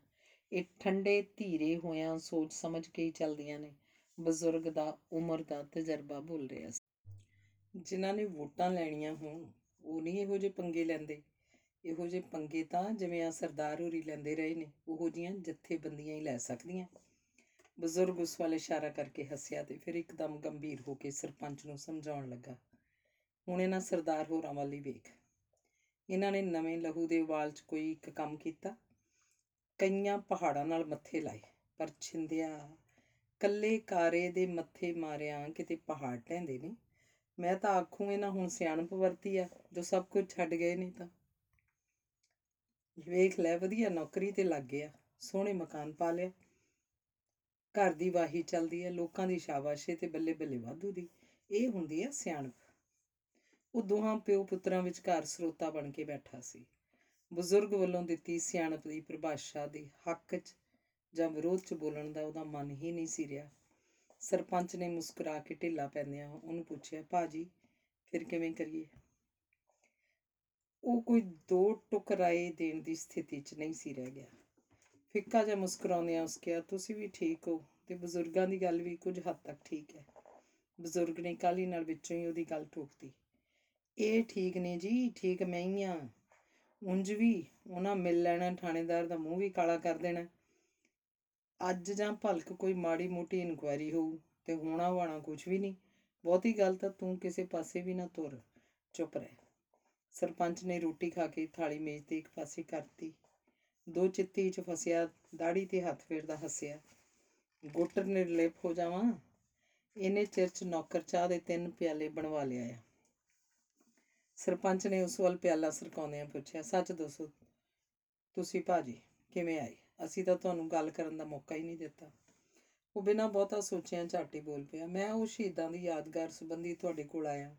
Speaker 1: ਇਹ ਠੰਡੇ ਧੀਰੇ ਹੋਇਆਂ ਸੋਚ ਸਮਝ ਕੇ ਹੀ ਚੱਲਦੀਆਂ ਨੇ। ਬਜ਼ੁਰਗ ਦਾ ਉਮਰ ਦਾ ਤਜਰਬਾ ਭੁੱਲ ਰਿਹਾ ਸੀ। ਜਿਨ੍ਹਾਂ ਨੇ ਵੋਟਾਂ ਲੈਣੀਆਂ ਹੋਣ, ਉਹ ਨਹੀਂ ਇਹੋ ਜਿਹੇ ਪੰਗੇ ਲੈਂਦੇ। ਇਹੋ ਜਿਹੇ ਪੰਗੇ ਤਾਂ ਜਿਵੇਂ ਆ ਸਰਦਾਰ ਹੋਰੀ ਲੈਂਦੇ ਰਹੇ ਨੇ, ਉਹੋ ਜੀਆਂ ਜਥੇਬੰਦੀਆਂ ਹੀ ਲੈ ਸਕਦੀਆਂ। ਬਜ਼ੁਰਗ ਉਸ ਵੱਲ ਇਸ਼ਾਰਾ ਕਰਕੇ ਹੱਸਿਆ ਤੇ ਫਿਰ ਇੱਕਦਮ ਗੰਭੀਰ ਹੋ ਕੇ ਸਰਪੰਚ ਨੂੰ ਸਮਝਾਉਣ ਲੱਗਾ। ਹੁਣ ਇਹਨਾਂ ਸਰਦਾਰ ਹੋਰਾਂ ਵੱਲ ਹੀ ਵੇਖ। ਇਹਨਾਂ ਨੇ ਨਵੇਂ ਲਹੂ ਦੇ ਵਾਲ 'ਚ ਕੋਈ ਇੱਕ ਕੰਮ ਕੀਤਾ। ਕਈਆਂ ਪਹਾੜਾਂ ਨਾਲ ਮੱਥੇ ਲਾਏ, ਪਰ ਛਿੰਦਿਆ ਕੱਲੇ ਕਾਰੇ ਦੇ ਮੱਥੇ ਮਾਰਿਆਂ ਕਿਤੇ ਪਹਾੜ ਢਹਿੰਦੇ ਨੇ। ਮੈਂ ਤਾਂ ਆਖੂੰ, ਇਹਨਾਂ ਹੁਣ ਸਿਆਣਪ ਵਰਤੀ ਆ, ਜੋ ਸਭ ਕੁਝ ਛੱਡ ਗਏ ਨਹੀਂ ਤਾਂ। ਵੇਖ ਲੈ, ਵਧੀਆ ਨੌਕਰੀ ਤੇ ਲੱਗ ਗਿਆ, ਸੋਹਣੇ ਮਕਾਨ ਪਾ ਲਿਆ। ਘਰ ਦੀ ਵਾਹੀ ਚੱਲਦੀ ਹੈ ਲੋਕਾਂ ਦੀ ਸ਼ਾਬਾਸ਼ੇ ਤੇ ਬੱਲੇ ਬੱਲੇ ਵਾਧੂ ਦੀ। ਇਹ ਹੁੰਦੀ ਹੈ ਸਿਆਣਪ। ਉਹ ਦੋਹਾਂ ਪਿਓ ਪੁੱਤਰਾਂ ਵਿਚਕਾਰ ਸਰੋਤਾ ਬਣ ਕੇ ਬੈਠਾ ਸੀ। ਬਜ਼ੁਰਗ ਵੱਲੋਂ ਦਿੱਤੀ ਸਿਆਣਪ ਦੀ ਪਰਿਭਾਸ਼ਾ ਦੇ ਹੱਕ 'ਚ ਜਾਂ ਵਿਰੋਧ 'ਚ ਬੋਲਣ ਦਾ ਉਹਦਾ ਮਨ ਹੀ ਨਹੀਂ ਸੀ ਰਿਹਾ। ਸਰਪੰਚ ਨੇ ਮੁਸਕਰਾ ਕੇ ਢਿੱਲਾ ਪੈਂਦਿਆਂ ਉਹਨੂੰ ਪੁੱਛਿਆ, ਭਾਜੀ, ਫਿਰ ਕਿਵੇਂ ਕਰੀਏ? ਉਹ ਕੋਈ ਦੋ ਟੁਕ ਰਾਏ ਦੇਣ ਦੀ ਸਥਿਤੀ 'ਚ ਨਹੀਂ ਸੀ ਰਹਿ ਗਿਆ। ਫਿੱਕਾ ਜਿਹਾ ਮੁਸਕਰਾਉਂਦਿਆਂ ਉਸ ਕਿਹਾ, ਤੁਸੀਂ ਵੀ ਠੀਕ ਹੋ ਤੇ ਬਜ਼ੁਰਗਾਂ ਦੀ ਗੱਲ ਵੀ ਕੁਝ ਹੱਦ ਤੱਕ ਠੀਕ ਹੈ। ਬਜ਼ੁਰਗ ਨੇ ਕਾਲੀ ਨਾਲ ਵਿੱਚੋਂ ਹੀ ਉਹਦੀ ਗੱਲ ਠੋਕਤੀ। ਇਹ ਠੀਕ ਨੇ ਜੀ, ਠੀਕ ਮੈਂ ਹੀ ਆ ਉਂਝ ਵੀ ਉਹਨਾਂ ਮਿਲ ਲੈਣਾ, ਥਾਣੇਦਾਰ ਦਾ ਮੂੰਹ ਵੀ ਕਾਲਾ ਕਰ ਦੇਣਾ। ਅੱਜ ਜਾਂ ਭਲਕ ਕੋਈ ਮਾੜੀ ਮੋਟੀ ਇਨਕੁਆਇਰੀ ਹੋਊ ਤੇ ਹੋਣਾ ਵਾਣਾ ਕੁਝ ਵੀ ਨਹੀਂ। ਬਹੁਤੀ ਗੱਲ ਤਾਂ ਤੂੰ ਕਿਸੇ ਪਾਸੇ ਵੀ ਨਾ ਤੁਰ, ਚੁੱਪ ਰਹਿ। ਸਰਪੰਚ ਨੇ ਰੋਟੀ ਖਾ ਕੇ ਥਾਲੀ ਮੇਜ਼ ਤੇ ਇੱਕ ਪਾਸੇ ਕਰਤੀ। ਦੋ ਚਿੱਤੀ ਚ ਫਸਿਆ ਦਾੜੀ ਤੇ ਹੱਥ ਫੇਰਦਾ ਹੱਸਿਆ। ਗੁੱਟ ਨਿਰਲੇਪ ਹੋ ਜਾਵਾਂ? ਇਹਨੇ ਚਿਰ ਚ ਨੌਕਰ ਚਾਹ ਦੇ ਤਿੰਨ ਪਿਆਲੇ ਬਣਵਾ ਲਿਆ ਆ ਸਰਪੰਚ ਨੇ ਉਸ ਵੱਲ ਪਿਆਲਾ ਸਰਕਾਉਂਦਿਆਂ ਪੁੱਛਿਆ, ਸੱਚ ਦੱਸੋ, ਤੁਸੀਂ ਭਾਜੀ ਕਿਵੇਂ ਆਏ? ਅਸੀਂ ਤਾਂ ਤੁਹਾਨੂੰ ਗੱਲ ਕਰਨ ਦਾ ਮੌਕਾ ਹੀ ਨਹੀਂ ਦਿੱਤਾ। ਉਹ ਬਿਨਾਂ ਬਹੁਤਾ ਸੋਚਿਆਂ ਝਾਟੀ ਬੋਲ ਪਿਆ, ਮੈਂ ਉਹ ਸ਼ਹੀਦਾਂ ਦੀ ਯਾਦਗਾਰ ਸੰਬੰਧੀ ਤੁਹਾਡੇ ਕੋਲ ਆਇਆ।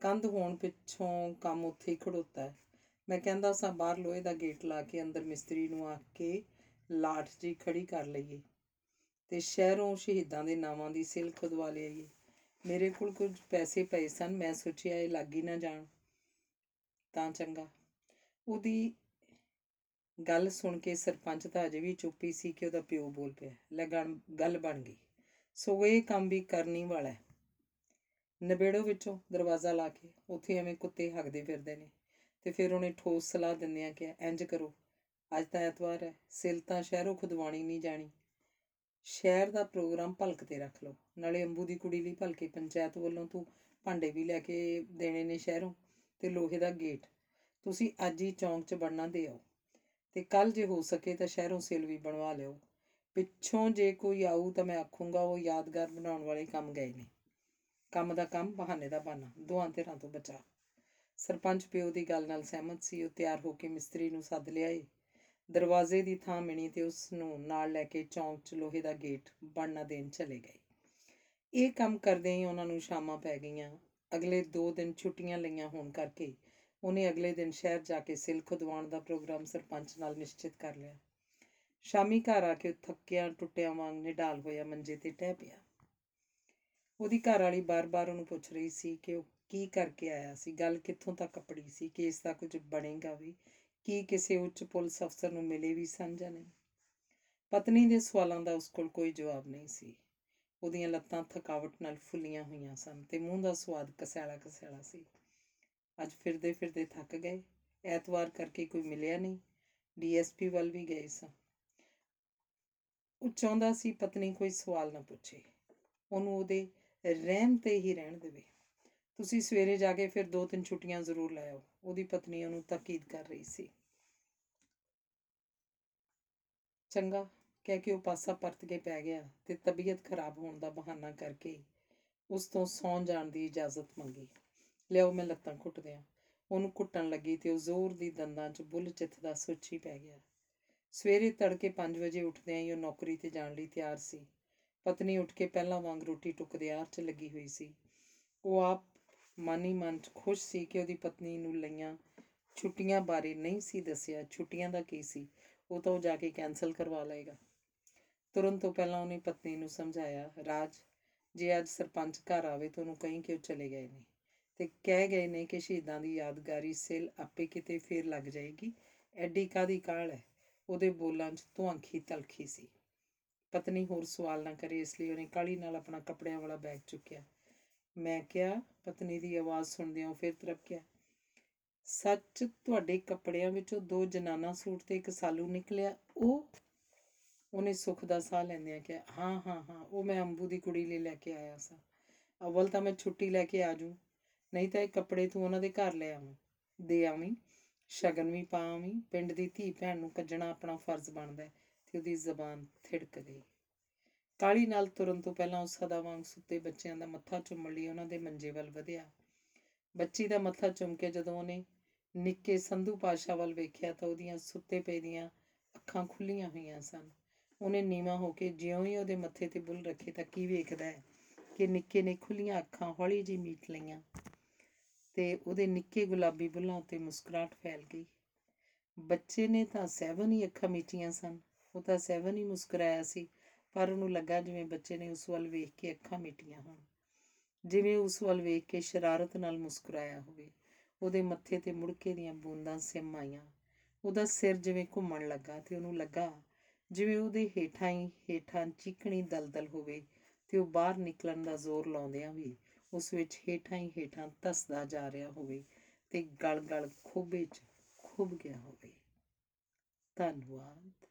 Speaker 1: ਕੰਧ ਹੋਣ ਪਿੱਛੋਂ ਕੰਮ ਉੱਥੇ ਹੀ ਖੜੋਤਾ ਹੈ। ਮੈਂ ਕਹਿੰਦਾ, ਸਾਂ ਬਾਹਰ ਲੋਹੇ ਦਾ ਗੇਟ ਲਾ ਕੇ ਅੰਦਰ ਮਿਸਤਰੀ ਨੂੰ ਆ ਕੇ ਲਾਠ ਜੀ ਖੜੀ ਕਰ ਲਈਏ ਤੇ ਸ਼ਹਿਰੋਂ ਸ਼ਹੀਦਾਂ ਦੇ ਨਾਵਾਂ ਦੀ ਸਿਲ ਖੁਦਵਾ ਲਈਏ। ਮੇਰੇ ਕੋਲ ਕੁਝ ਪੈਸੇ ਪਏ ਸਨ, ਮੈਂ ਸੋਚਿਆ, ਇਹ ਲੱਗ ਹੀ ਨਾ ਜਾਣ। ਤਾਂ ਚੰਗਾ। ਉਹਦੀ ਗੱਲ ਸੁਣ ਕੇ ਸਰਪੰਚ ਤਾਂ ਅਜੇ ਵੀ ਚੁੱਪੀ ਸੀ ਕਿ ਉਹਦਾ ਪਿਓ ਬੋਲ ਪਿਆ। ਲੈ ਗਣ- ਗੱਲ ਬਣ ਗਈ। ਸੋ ਇਹ ਕੰਮ ਵੀ ਕਰਨੀ ਵਾਲਾ ਹੈ। ਨਵੇੜੋ ਵਿੱਚੋਂ ਦਰਵਾਜ਼ਾ ਲਾ ਕੇ। ਉੱਥੇ ਐਵੇਂ ਕੁੱਤੇ ਹੱਗਦੇ ਫਿਰਦੇ ਨੇ। ਤੇ ਫਿਰ ਉਹਨੇ ਠੋਸ ਸਲਾਹ ਦਿੰਦਿਆਂ ਕਿ ਇੰਜ ਕਰੋ। ਅੱਜ ਤਾਂ ਐਤਵਾਰ ਹੈ। ਸਿਲ ਤਾਂ ਸ਼ਹਿਰੋਂ ਖੁਦਵਾਣੀ ਨਹੀਂ ਜਾਣੀ। ਸ਼ਹਿਰ ਦਾ ਪ੍ਰੋਗਰਾਮ ਭਲਕ ਤੇ ਰੱਖ ਲਓ। ਨਾਲੇ ਅੰਬੂ ਦੀ ਕੁੜੀ ਲਈ ਭਲਕੇ ਪੰਚਾਇਤ ਵੱਲੋਂ ਤੂੰ ਭਾਂਡੇ ਵੀ ਲੈ ਕੇ ਦੇਣੇ ਨੇ ਸ਼ਹਿਰੋਂ। ਤੇ ਲੋਹੇ ਦਾ ਗੇਟ। ਤੁਸੀਂ ਅੱਜ ਹੀ ਚੌਂਕ 'ਚ ਬਣਨਾ ਦੇ ਆਓ। ਤੇ ਕੱਲ ਜੇ ਹੋ ਸਕੇ ਤਾਂ ਸ਼ਹਿਰੋਂ ਸਿਲ ਵੀ ਬਣਵਾ ਲਿਓ। ਪਿੱਛੋਂ ਜੇ ਕੋਈ ਆਊ ਤਾਂ ਮੈਂ ਆਖੂੰਗਾ ਉਹ ਯਾਦਗਾਰ ਬਣਾਉਣ ਵਾਲੇ ਕੰਮ ਗਏ ਨੇ। ਕੰਮ ਦਾ ਕੰਮ, ਬਹਾਨੇ ਦਾ ਬਹਾਨਾ ਦੋਹਾਂ ਧਿਰਾਂ ਤੋਂ ਬਚਾ। ਸਰਪੰਚ ਪਿਓ ਦੀ ਗੱਲ ਨਾਲ ਸਹਿਮਤ ਸੀ, ਉਹ ਤਿਆਰ ਹੋ ਕੇ ਮਿਸਤਰੀ ਨੂੰ ਸੱਦ ਲਿਆਏ। ਦਰਵਾਜ਼ੇ ਦੀ ਥਾਂ ਮਿਣੀ ਤੇ ਉਸ ਨੂੰ ਨਾਲ ਲੈ ਕੇ ਚੌਂਕ 'ਚ ਲੋਹੇ ਦਾ ਗੇਟ ਬਣਨਾ ਦੇਣ ਚਲੇ ਗਏ। ਇਹ ਕੰਮ ਕਰਦੇ ਹੀ ਉਹਨਾਂ ਨੂੰ ਸ਼ਾਮਾਂ ਪੈ ਗਈਆਂ। ਅਗਲੇ 2 ਦਿਨ ਛੁੱਟੀਆਂ ਲਈਆਂ ਹੋਣ ਕਰਕੇ ਉਹਨੇ ਅਗਲੇ ਦਿਨ ਸ਼ਹਿਰ ਜਾ ਕੇ ਸਿਲ ਖੁਦਵਾਉਣ ਦਾ ਪ੍ਰੋਗਰਾਮ ਸਰਪੰਚ ਨਾਲ ਨਿਸ਼ਚਿਤ ਕਰ ਲਿਆ। ਸ਼ਾਮੀ ਘਰ ਆ ਕੇ ਉਹ ਥੱਕਿਆ ਟੁੱਟਿਆ ਵਾਂਗ ਨਿਢਾਲ ਹੋਇਆ ਮੰਜੇ ਤੇ ਟਹਿ ਪਿਆ। ਉਹਦੀ ਘਰ ਵਾਲੀ ਬਾਰ-ਬਾਰ ਉਹਨੂੰ ਪੁੱਛ ਰਹੀ ਸੀ ਕਿ ਉਹ ਕੀ ਕਰਕੇ ਆਇਆ ਸੀ, ਗੱਲ ਕਿੱਥੋਂ ਤੱਕ ਅਪੜੀ ਸੀ, ਕੇਸ ਦਾ ਕੁਝ ਬਣੇਗਾ ਵੀ, ਕੀ ਕਿਸੇ ਉੱਚ ਪੁਲਿਸ ਅਫਸਰ ਨੂੰ ਮਿਲੇ ਵੀ ਸਨ ਜਾਂ ਨਹੀਂ। ਪਤਨੀ ਦੇ ਸਵਾਲਾਂ ਦਾ ਉਸ ਕੋਲ ਕੋਈ ਜਵਾਬ ਨਹੀਂ ਸੀ। ਉਹਦੀਆਂ ਲੱਤਾਂ ਥਕਾਵਟ ਨਾਲ ਫੁੱਲੀਆਂ ਹੋਈਆਂ ਸਨ ਤੇ ਮੂੰਹ ਦਾ ਸਵਾਦ ਕਸੈਲਾ ਕਸੈਲਾ ਸੀ। ਅੱਜ ਫਿਰਦੇ ਫਿਰਦੇ ਥੱਕ ਗਏ। ਐਤਵਾਰ ਕਰਕੇ ਕੋਈ ਮਿਲਿਆ ਨਹੀਂ। ਡੀਐਸਪੀ ਵੱਲ ਵੀ ਗਏ ਸਾਂ। ਉਹ ਚਾਹੁੰਦਾ ਸੀ ਪਤਨੀ ਕੋਈ ਸਵਾਲ ਨਾ ਪੁੱਛੇ। ਉਹਨੂੰ ਉਹਦੇ ਰਹਿਮ ਤੇ ਹੀ ਰਹਿਣ ਦੇਵੇ। ਤੁਸੀਂ ਸਵੇਰੇ ਜਾ ਕੇ ਫਿਰ ਦੋ ਤਿੰਨ ਛੁੱਟੀਆਂ ਜ਼ਰੂਰ ਲੈ ਆਓ। ਉਹਦੀ ਪਤਨੀ ਉਹਨੂੰ ਤਾਕੀਦ ਕਰ ਰਹੀ ਸੀ। ਚੰਗਾ। ਕਹਿ ਕੇ ਉਹ ਪਾਸਾ ਪਰਤ ਕੇ ਪੈ ਗਿਆ ਤੇ ਤਬੀਅਤ ਖਰਾਬ ਹੋਣ ਦਾ ਬਹਾਨਾ ਕਰਕੇ ਉਸ ਤੋਂ ਸੌਂ ਜਾਣ ਦੀ ਇਜਾਜ਼ਤ ਮੰਗੀ। ਲਿਆਓ ਮੈਂ ਲੱਤਾਂ ਘੁੱਟ ਦਿਆਂ ਉਹਨੂੰ ਘੁੱਟਣ ਲੱਗੀ ਤੇ ਉਹ ਜ਼ੋਰ ਦੀ ਦੰਦਾਂ 'ਚ ਬੁੱਲ ਚਿੱਥ ਦਾ ਸੋਚੀ ਪੈ ਗਿਆ। ਸਵੇਰੇ ਤੜਕੇ 5 ਵਜੇ ਉੱਠਦਿਆਂ ਹੀ ਉਹ ਨੌਕਰੀ ਤੇ ਜਾਣ ਲਈ ਤਿਆਰ ਸੀ। ਪਤਨੀ ਉੱਠ ਕੇ ਪਹਿਲਾਂ ਵਾਂਗ ਰੋਟੀ ਟੁੱਕਦੇ ਆਰ 'ਚ ਲੱਗੀ ਹੋਈ ਸੀ। ਉਹ ਆਪ ਮਨ ਹੀ ਮਨ 'ਚ ਖੁਸ਼ ਸੀ ਕਿ ਉਹਦੀ ਪਤਨੀ ਨੂੰ ਲਈਆਂ ਛੁੱਟੀਆਂ ਬਾਰੇ ਨਹੀਂ ਸੀ ਦੱਸਿਆ। ਛੁੱਟੀਆਂ ਦਾ ਕੀ ਸੀ? ਉਹ ਤਾਂ ਉਹ ਜਾ ਕੇ ਕੈਨਸਲ ਕਰਵਾ ਲਏਗਾ। ਤੁਰੰਤ ਤੋਂ ਪਹਿਲਾਂ ਉਹਨੇ ਪਤਨੀ ਨੂੰ ਸਮਝਾਇਆ, ਰਾਜ, ਜੇ ਅੱਜ ਸਰਪੰਚ ਘਰ ਆਵੇ ਤਾਂ ਉਹਨੂੰ ਕਹੀਂ ਕਿ ਉਹ ਚਲੇ ਗਏ ਨੇ ਤੇ ਕਹਿ ਗਏ ਨੇ ਕਿ ਸ਼ਹੀਦਾਂ ਦੀ ਯਾਦਗਾਰੀ ਸਿਲ ਆਪੇ ਕਿਤੇ ਫੇਰ ਲੱਗ ਜਾਏਗੀ। ਐਡੀ ਕਾਦੀ ਕਾਲ ਹੈ? ਉਹਦੇ ਬੋਲਾਂ 'ਚ ਧੁਆਂਖੀ ਤਲਖੀ ਸੀ। ਪਤਨੀ ਹੋਰ ਸਵਾਲ ਨਾ ਕਰੇ, ਇਸ ਲਈ ਉਹਨੇ ਕਾਲੀ ਨਾਲ ਆਪਣਾ ਕੱਪੜਿਆਂ ਵਾਲਾ ਬੈਗ ਚੁੱਕਿਆ। ਮੈਂ ਕਿਹਾ, ਪਤਨੀ ਦੀ ਆਵਾਜ਼ ਸੁਣਦਿਆਂ ਉਹ ਫਿਰ ਤਰਪਕਿਆ, ਸੱਚ ਤੁਹਾਡੇ ਕੱਪੜਿਆਂ ਵਿੱਚੋਂ ਦੋ ਜਨਾਨਾ ਸੂਟ ਤੇ ਇੱਕ ਸਾਲੂ ਨਿਕਲਿਆ? ਉਹ ਉਹਨੇ ਸੁੱਖ ਦਾ ਸਾਹ ਲੈਂਦਿਆਂ ਕਿਹਾ ਹਾਂ ਹਾਂ ਹਾਂ, ਉਹ ਮੈਂ ਅੰਬੂ ਦੀ ਕੁੜੀ ਲਈ ਲੈ ਕੇ ਆਇਆ ਸਾਂ। ਅਵਲ ਤਾਂ ਮੈਂ ਛੁੱਟੀ ਲੈ ਕੇ ਆ ਜੂ ਨਹੀਂ ਤਾਂ ਇਹ ਕੱਪੜੇ ਤੂੰ ਉਹਨਾਂ ਦੇ ਘਰ ਲੈ ਆਵੀਂ। ਦੇ ਆਵੀਂ। ਸ਼ਗਨ ਵੀ ਪਾਵੀਂ ਪਿੰਡ ਦੀ ਧੀ ਭੈਣ ਨੂੰ ਕੱਜਣਾ ਆਪਣਾ ਫਰਜ਼ ਬਣਦਾ ਹੈ ਤੇ ਉਹਦੀ ਜ਼ਬਾਨ ਥਿੜਕ ਗਈ। ਕਾਲੀ ਨਾਲ ਤੁਰਨ ਤੋਂ ਪਹਿਲਾਂ ਉਹ ਸਦਾ ਵਾਂਗ ਸੁੱਤੇ ਬੱਚਿਆਂ ਦਾ ਮੱਥਾ ਚੁੰਮਣ ਲਈ ਉਹਨਾਂ ਦੇ ਮੰਜੇ ਵੱਲ ਵਧਿਆ। ਬੱਚੀ ਦਾ ਮੱਥਾ ਚੁੰਮ ਕੇ ਜਦੋਂ ਉਹਨੇ ਨਿੱਕੇ ਸੰਧੂ ਪਾਸ਼ਾ ਵੱਲ ਵੇਖਿਆ ਤਾਂ ਉਹਦੀਆਂ ਸੁੱਤੇ ਪਏ ਦੀਆਂ ਅੱਖਾਂ ਖੁੱਲੀਆਂ ਹੋਈਆਂ ਸਨ। ਉਹਨੇ ਨੀਵਾ ਹੋ ਕੇ ਜਿਉਂ ਹੀ ਉਹਦੇ ਮੱਥੇ ਤੇ ਬੁੱਲ ਰੱਖੇ ਤਾਂ ਕੀ ਵੇਖਦਾ ਹੈ ਕਿ ਨਿੱਕੇ ਨੇ ਖੁੱਲੀਆਂ ਅੱਖਾਂ, ਹੌਲੀ ਜਿਹੀ ਮੀਟ ਲਈਆਂ ਤੇ ਉਹਦੇ ਨਿੱਕੇ ਗੁਲਾਬੀ ਬੁੱਲਾਂ ਉੱਤੇ ਮੁਸਕਰਾਹਟ ਫੈਲ ਗਈ। ਬੱਚੇ ਨੇ ਤਾਂ ਸੈਵਨ ਹੀ ਅੱਖਾਂ ਮੀਚੀਆਂ ਸਨ। ਉਹ ਤਾਂ ਸੈਵਨ ਹੀ ਮੁਸਕਰਾਇਆ ਸੀ, ਪਰ ਉਹਨੂੰ ਲੱਗਾ ਜਿਵੇਂ ਬੱਚੇ ਨੇ ਉਸ ਵੱਲ ਵੇਖ ਕੇ ਅੱਖਾਂ ਮੀਟੀਆਂ ਹੋਣ। ਜਿਵੇਂ ਉਸ ਵੱਲ ਵੇਖ ਕੇ ਸ਼ਰਾਰਤ ਨਾਲ ਮੁਸਕਰਾਇਆ ਹੋਵੇ। ਉਹਦੇ ਮੱਥੇ ਤੇ ਮੁੜਕੇ ਦੀਆਂ ਬੂੰਦਾਂ ਸਿਮ ਆਈਆਂ। ਉਹਦਾ ਸਿਰ ਜਿਵੇਂ ਘੁੰਮਣ ਲੱਗਾ ਤੇ ਉਹਨੂੰ ਲੱਗਾ ਜਿਵੇਂ ਉਹਦੇ ਹੇਠਾਂ ਹੀ, ਹੇਠਾਂ ਚੀਕਣੀ ਦਲਦਲ ਹੋਵੇ ਤੇ ਉਹ ਬਾਹਰ ਨਿਕਲਣ ਦਾ ਜ਼ੋਰ ਲਾਉਂਦਿਆਂ ਵੀ ਉਸ ਵਿੱਚ ਹੇਠਾਂ ਹੀ ਹੇਠਾਂ ਧੱਸਦਾ ਜਾ ਰਿਹਾ ਹੋਵੇ ਤੇ ਗਲ ਗਲ ਖੋਬੇ 'ਚ ਖੁੱਭ ਗਿਆ ਹੋਵੇ। ਧੰਨਵਾਦ।